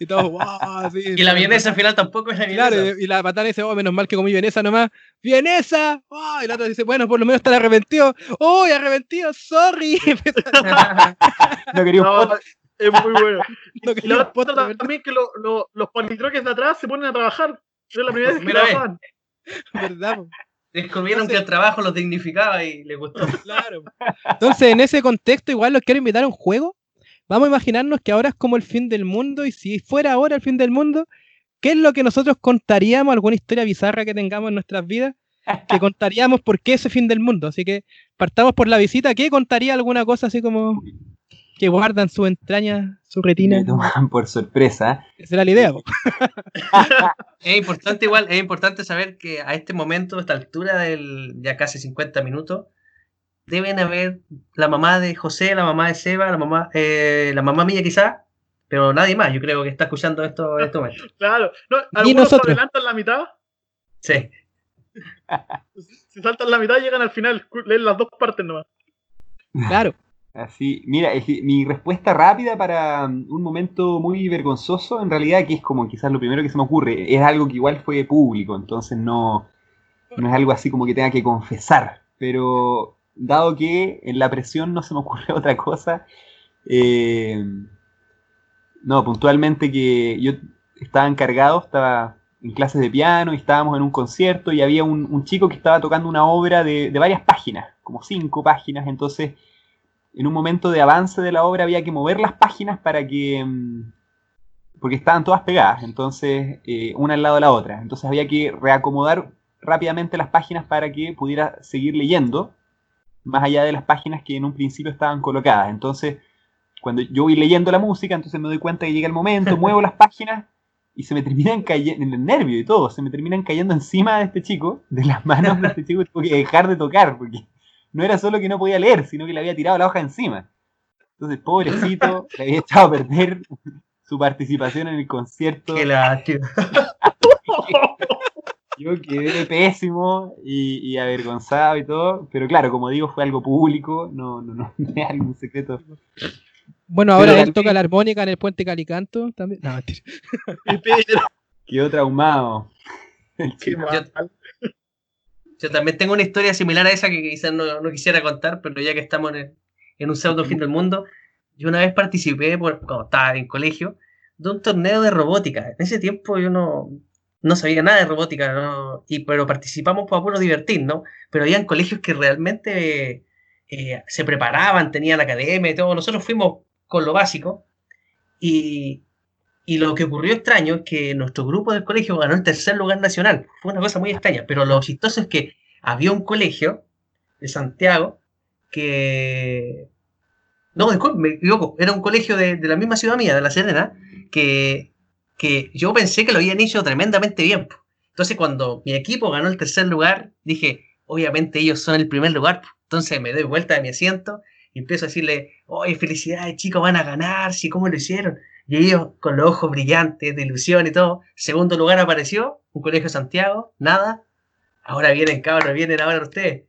Y todos, wow, sí, Y la vienesa al final tampoco es la vienesa. Claro, y la patana dice, oh, menos mal que comí vienesa nomás. ¡Vienesa! Oh, y la otra dice, bueno, por lo menos está arrepentido. ¡Oh, arrepentido! ¡Sorry! No quería un No, pot. Es muy bueno. No Y la otra ¿verdad? también que lo- lo- los palitroques de atrás se ponen a trabajar. Es la primera vez que trabajaban. ¿Verdad, po? Descubrieron que el trabajo los dignificaba y les gustó. Claro. Entonces, en ese contexto, igual los quiero invitar a un juego. Vamos a imaginarnos que ahora es como el fin del mundo, y si fuera ahora el fin del mundo, ¿qué es lo que nosotros contaríamos? ¿Alguna historia bizarra que tengamos en nuestras vidas? Que contaríamos por qué ese fin del mundo. Así que partamos por la visita. ¿Qué contaría alguna cosa así como que guardan su entraña, su retina? Me toman por sorpresa. Esa era la idea. Es importante igual, es importante saber que a este momento, a esta altura del ya casi 50 minutos, deben haber la mamá de José, la mamá de Seba, la mamá, eh, la mamá mía quizá, pero nadie más, yo creo que está escuchando esto en este momento. Claro. No, algunos se nosotros. adelantan la mitad. Sí. Si saltan la mitad, llegan al final. Leen las dos partes nomás. Claro. Así, mira, es mi respuesta rápida para um, un momento muy vergonzoso, en realidad, que es como quizás lo primero que se me ocurre, es algo que igual fue público, entonces no, no es algo así como que tenga que confesar, pero dado que en la presión no se me ocurre otra cosa, eh, no, puntualmente que yo estaba encargado, estaba en clases de piano y estábamos en un concierto y había un, un chico que estaba tocando una obra de, de varias páginas, como cinco páginas, entonces en un momento de avance de la obra había que mover las páginas para que... mm, porque estaban todas pegadas, entonces eh, una al lado de la otra. Entonces había que reacomodar rápidamente las páginas para que pudiera seguir leyendo, más allá de las páginas que en un principio estaban colocadas. Entonces, cuando yo voy leyendo la música, entonces me doy cuenta que llega el momento, muevo las páginas y se me terminan cayendo, en el nervio y todo, se me terminan cayendo encima de este chico, de las manos de este chico, y tuve que dejar de tocar, porque no era solo que no podía leer, sino que le había tirado la hoja encima. Entonces, pobrecito, le había echado a perder su participación en el concierto. Qué lástima. Yo quedé pésimo y, y avergonzado y todo, pero claro, como digo, fue algo público, no, no, no, no es algún secreto. Bueno, ahora Pero él también- toca la armónica en el puente Calicanto. También. No, mentira. Quedó traumado. El qué mal. Yo también tengo una historia similar a esa que quizás no, no quisiera contar, pero ya que estamos en, en un pseudo fin del mundo, yo una vez participé, por, cuando estaba en colegio, de un torneo de robótica. En ese tiempo yo no, no sabía nada de robótica, ¿no? y, pero participamos para puro divertir, ¿no? Pero habían colegios que realmente eh, se preparaban, tenían academia y todo. Nosotros fuimos con lo básico. Y, y lo que ocurrió extraño es que nuestro grupo del colegio ganó el tercer lugar nacional. Fue una cosa muy extraña, pero lo chistoso es que había un colegio de Santiago que... No, me equivoco. Era un colegio de, de la misma ciudad mía, de La Serena, que, que yo pensé que lo habían hecho tremendamente bien. Entonces, cuando mi equipo ganó el tercer lugar, dije, obviamente ellos son el primer lugar. Entonces me doy vuelta de mi asiento y empiezo a decirle, oye, felicidades chicos, van a ganar, sí, ¿cómo lo hicieron? Y ellos con los ojos brillantes, de ilusión y todo. Segundo lugar apareció, un colegio de Santiago, nada. Ahora vienen, cabros, vienen ahora ustedes.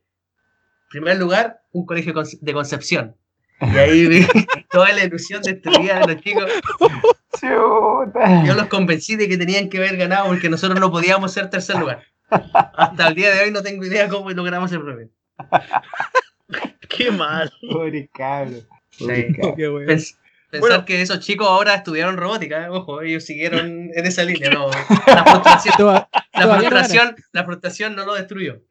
Primer lugar, un colegio de Concepción. Y ahí vi toda la ilusión destruida de los chicos. Chuta. Yo los convencí de que tenían que haber ganado porque nosotros no podíamos ser tercer lugar. Hasta el día de hoy no tengo idea cómo logramos el premio. Qué mal. Pobre cabro. Pobre Sí. cabro. Qué pensar Bueno. que esos chicos ahora estudiaron robótica, ¿eh? ojo, ellos siguieron en esa línea. No, la frustración, Toda- la frustración, la frustración no lo destruyó.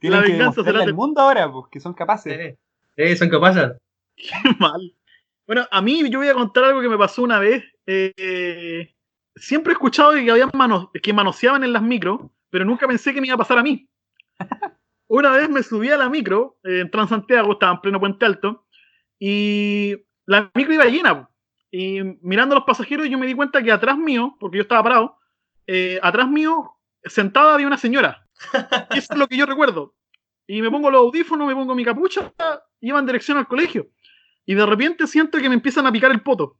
Tienen La venganza será mundo ahora, pues, que son capaces. Sí, son capaces. Qué mal. Bueno, a mí yo voy a contar algo que me pasó una vez. Eh, siempre he escuchado que había manos, que manoseaban en las micros, pero nunca pensé que me iba a pasar a mí. Una vez me subí a la micro eh, en Transantiago, estaba en pleno Puente Alto, y la micro iba llena. Y mirando a los pasajeros, yo me di cuenta que atrás mío, porque yo estaba parado, eh, atrás mío, sentada había una señora. Eso es lo que yo recuerdo. Y me pongo los audífonos, me pongo mi capucha, y iba en dirección al colegio. Y de repente siento que me empiezan a picar el poto.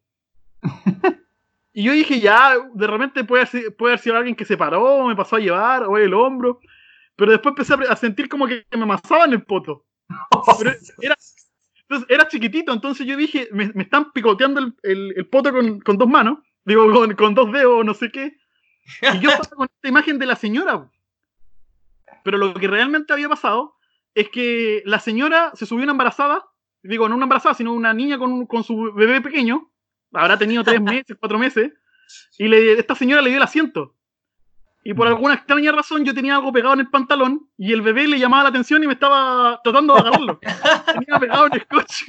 y yo dije, ya, de repente puede, ser- puede haber sido alguien que se paró, me pasó a llevar, o el hombro. Pero después empecé a sentir como que me amasaban el poto. Pero era, entonces, era chiquitito, entonces yo dije, me, me están picoteando el, el- el poto con, con dos manos, digo, con, con dos dedos, no sé qué. Y yo estaba con esta imagen de la señora. Pero lo que realmente había pasado es que la señora se subió una embarazada, digo, no una embarazada, sino una niña con, con su bebé pequeño, habrá tenido tres meses, cuatro meses, y le, esta señora le dio el asiento. Y por alguna extraña razón yo tenía algo pegado en el pantalón y el bebé le llamaba la atención y me estaba tratando de agarrarlo. tenía pegado en el coche.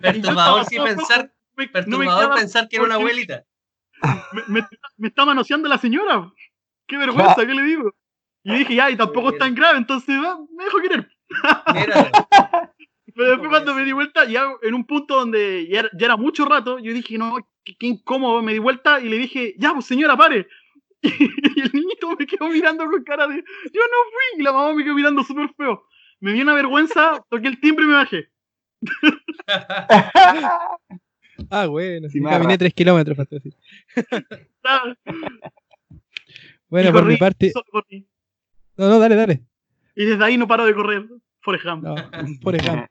Perturbador sí estaba- pensar, Me- no me perturbador quedaba- pensar que era una abuelita. me, me, me está manoseando la señora. Qué vergüenza, ¿qué le digo? Y dije, ya, y tampoco es tan grave, entonces ah, me dejo querer. Mira, Pero después cuando me di vuelta, ya en un punto donde ya era, ya era mucho rato, yo dije, no, qué, qué incómodo, me di vuelta y le dije, ya, pues señora, pare. Y, el niñito me quedó mirando con cara de, yo no fui, y la mamá me quedó mirando súper feo. Me dio una vergüenza, toqué el timbre y me bajé. Ah, bueno, sí, caminé tres kilómetros para decir. Bueno, por mi parte. No, no, dale, dale. Y desde ahí no paro de correr. Forrest Gump. No, por ejemplo.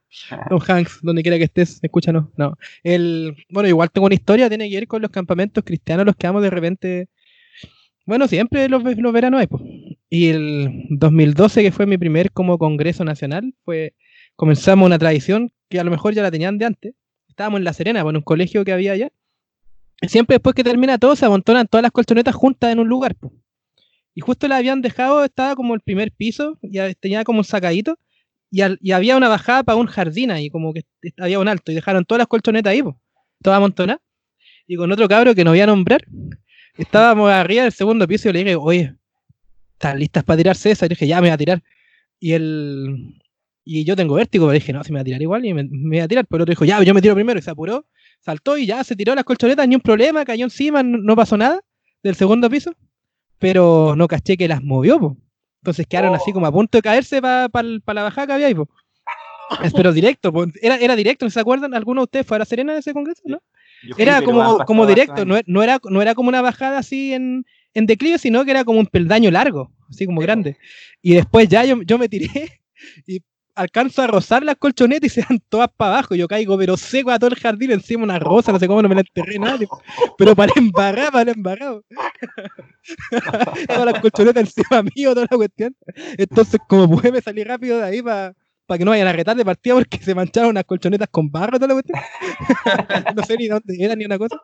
Tom Hanks, donde quiera que estés, escúchanos. No. El, bueno, igual tengo una historia, tiene que ver con los campamentos cristianos, los que vamos de repente. Bueno, siempre los, ve- los veranos hay, pues. Y el 2012, que fue mi primer como congreso nacional, fue comenzamos una tradición que a lo mejor ya la tenían de antes. Estábamos en La Serena, pues, en un colegio que había allá. Y siempre después que termina todo, se amontonan todas las colchonetas juntas en un lugar, pues. Y justo la habían dejado, estaba como el primer piso, ya tenía como un sacadito y, al- y había una bajada para un jardín ahí, como que había un alto, y dejaron todas las colchonetas ahí, pues, todas amontonadas. Y con otro cabro que no voy a nombrar, estábamos arriba del segundo piso y le dije, oye, ¿están listas para tirarse esa? Y le dije, ya me voy a tirar. Y él. Y yo tengo vértigo, pero dije, no, si me voy a tirar igual, y me, me voy a tirar. Pero el otro dijo, ya, yo me tiro primero, y se apuró, saltó y ya se tiró las colchonetas, ni un problema, cayó encima, no, no pasó nada del segundo piso. Pero no caché que las movió, pues. Entonces quedaron así como a punto de caerse para la bajada que había ahí, po. Pero directo. Era, era directo, ¿no se acuerdan? ¿Alguno de ustedes fue a la Serena de ese congreso? ¿no? Yo Era como, como directo, no, no era, no era como una bajada así en, en declive, sino que era como un peldaño largo, así como Sí, grande. Y después ya yo, yo me tiré y alcanzo a rozar las colchonetas y se dan todas para abajo. Yo caigo, pero seco a todo el jardín, encima una rosa, no sé cómo no me la enterré nadie. Pero para embarrar, para embarrar. todas las colchonetas encima mío, toda la cuestión. Entonces, como pude, me salí rápido de ahí para que no vayan a retar de partida porque se mancharon unas colchonetas con barro, toda la cuestión. no sé ni dónde era ni una cosa.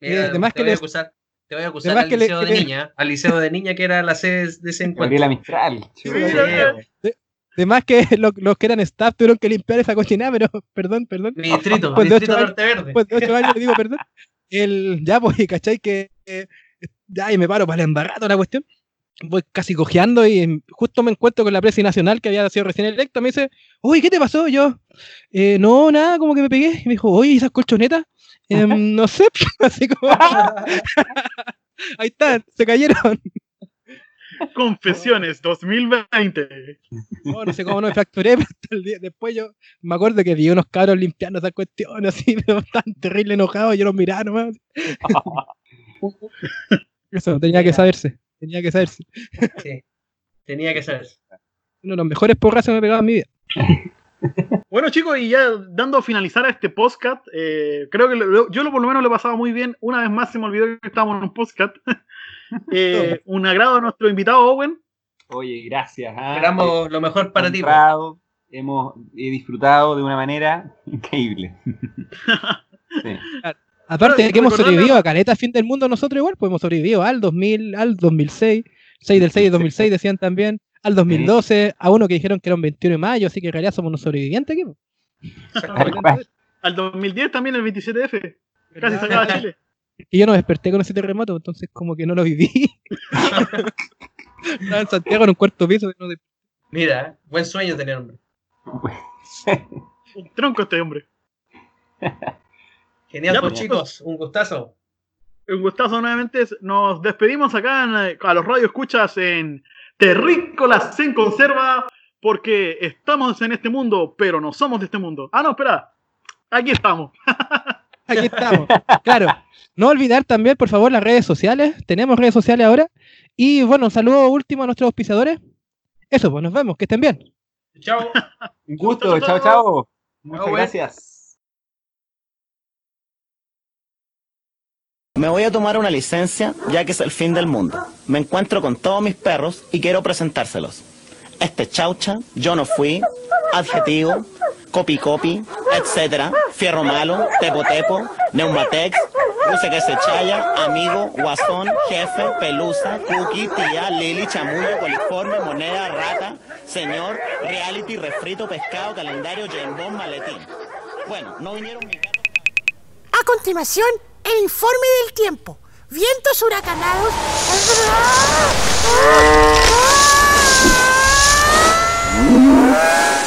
Mira, además te que voy a les- acusar, te voy a acusar además al que le- liceo de niña, al liceo de niña que era la sede de ese encuentro. Gabriela Mistral. Además que los, los que eran staff tuvieron que limpiar esa cochinada, pero perdón, perdón. Mi distrito, de distrito Norte Verde. Después de ocho años le digo perdón. El, ya, pues, y ¿cachai? Que eh, ya, y me paro para el embarrado la cuestión. Voy casi cojeando y justo me encuentro con la presi nacional que había sido recién electa. Me dice, uy, ¿qué te pasó? Yo, "Eh, no, nada, como que me pegué. Y me dijo, oye, ¿y esas colchonetas? Em, no sé, así como. Ahí está, se cayeron. Confesiones 2020. No, no sé cómo no me fracturé, pero hasta el día- después yo me acuerdo que vi unos cabros limpiando esas cuestiones así, pero tan terrible enojados, yo los miraba nomás. Eso, tenía que saberse, tenía que saberse. Sí. Tenía que saber. Uno de los mejores porrazos que me he pegado en mi vida. Bueno, chicos, y ya dando a finalizar a este podcast, eh, creo que lo- yo lo, por lo menos lo he pasado muy bien. Una vez más se me olvidó que estábamos en un podcast. Eh, un agrado a nuestro invitado Owen. Oye, gracias. ¿ah? Esperamos lo mejor para ti. hemos he disfrutado de una manera increíble. Sí. Aparte de que hemos sobrevivido a caleta fin del mundo nosotros igual, pues hemos sobrevivido al 2000, al 2006, 6 del 6 de 2006 decían también, al 2012, a uno que dijeron que era un 21 de mayo, así que en realidad somos unos sobrevivientes aquí. Al 2010 también el 27F. Casi sacaba Chile. Y yo no desperté con ese terremoto, entonces como que no lo viví. Estaba en Santiago en un cuarto piso. no de- Mira, buen sueño tener, hombre. Un tronco este hombre. Genial, Ya, pues pues, chicos, un gustazo. Un gustazo nuevamente. Nos despedimos acá en, a los radio escuchas en Terrícolas en Conserva. Porque estamos en este mundo, pero no somos de este mundo. Ah, no, espera. Aquí estamos. Aquí estamos. Claro. No olvidar también, por favor, las redes sociales. Tenemos redes sociales ahora. Y bueno, un saludo último a nuestros auspiciadores. Eso, pues nos vemos. Que estén bien. Chao. Un gusto, chao, chao. Muchas güey. gracias. Me voy a tomar una licencia ya que es el fin del mundo. Me encuentro con todos mis perros y quiero presentárselos. Este chaucha, yo no fui, adjetivo, copy copy, etcétera, fierro malo, tepo tepo, neumatex, luce que se chaya, amigo, guasón, jefe, pelusa, cookie, tía, lili, chamullo, coliforme, moneda, rata, señor, reality, refrito, pescado, calendario, jambón, maletín. Bueno, no vinieron mis gatos. A continuación, el informe del tiempo. Vientos huracanados.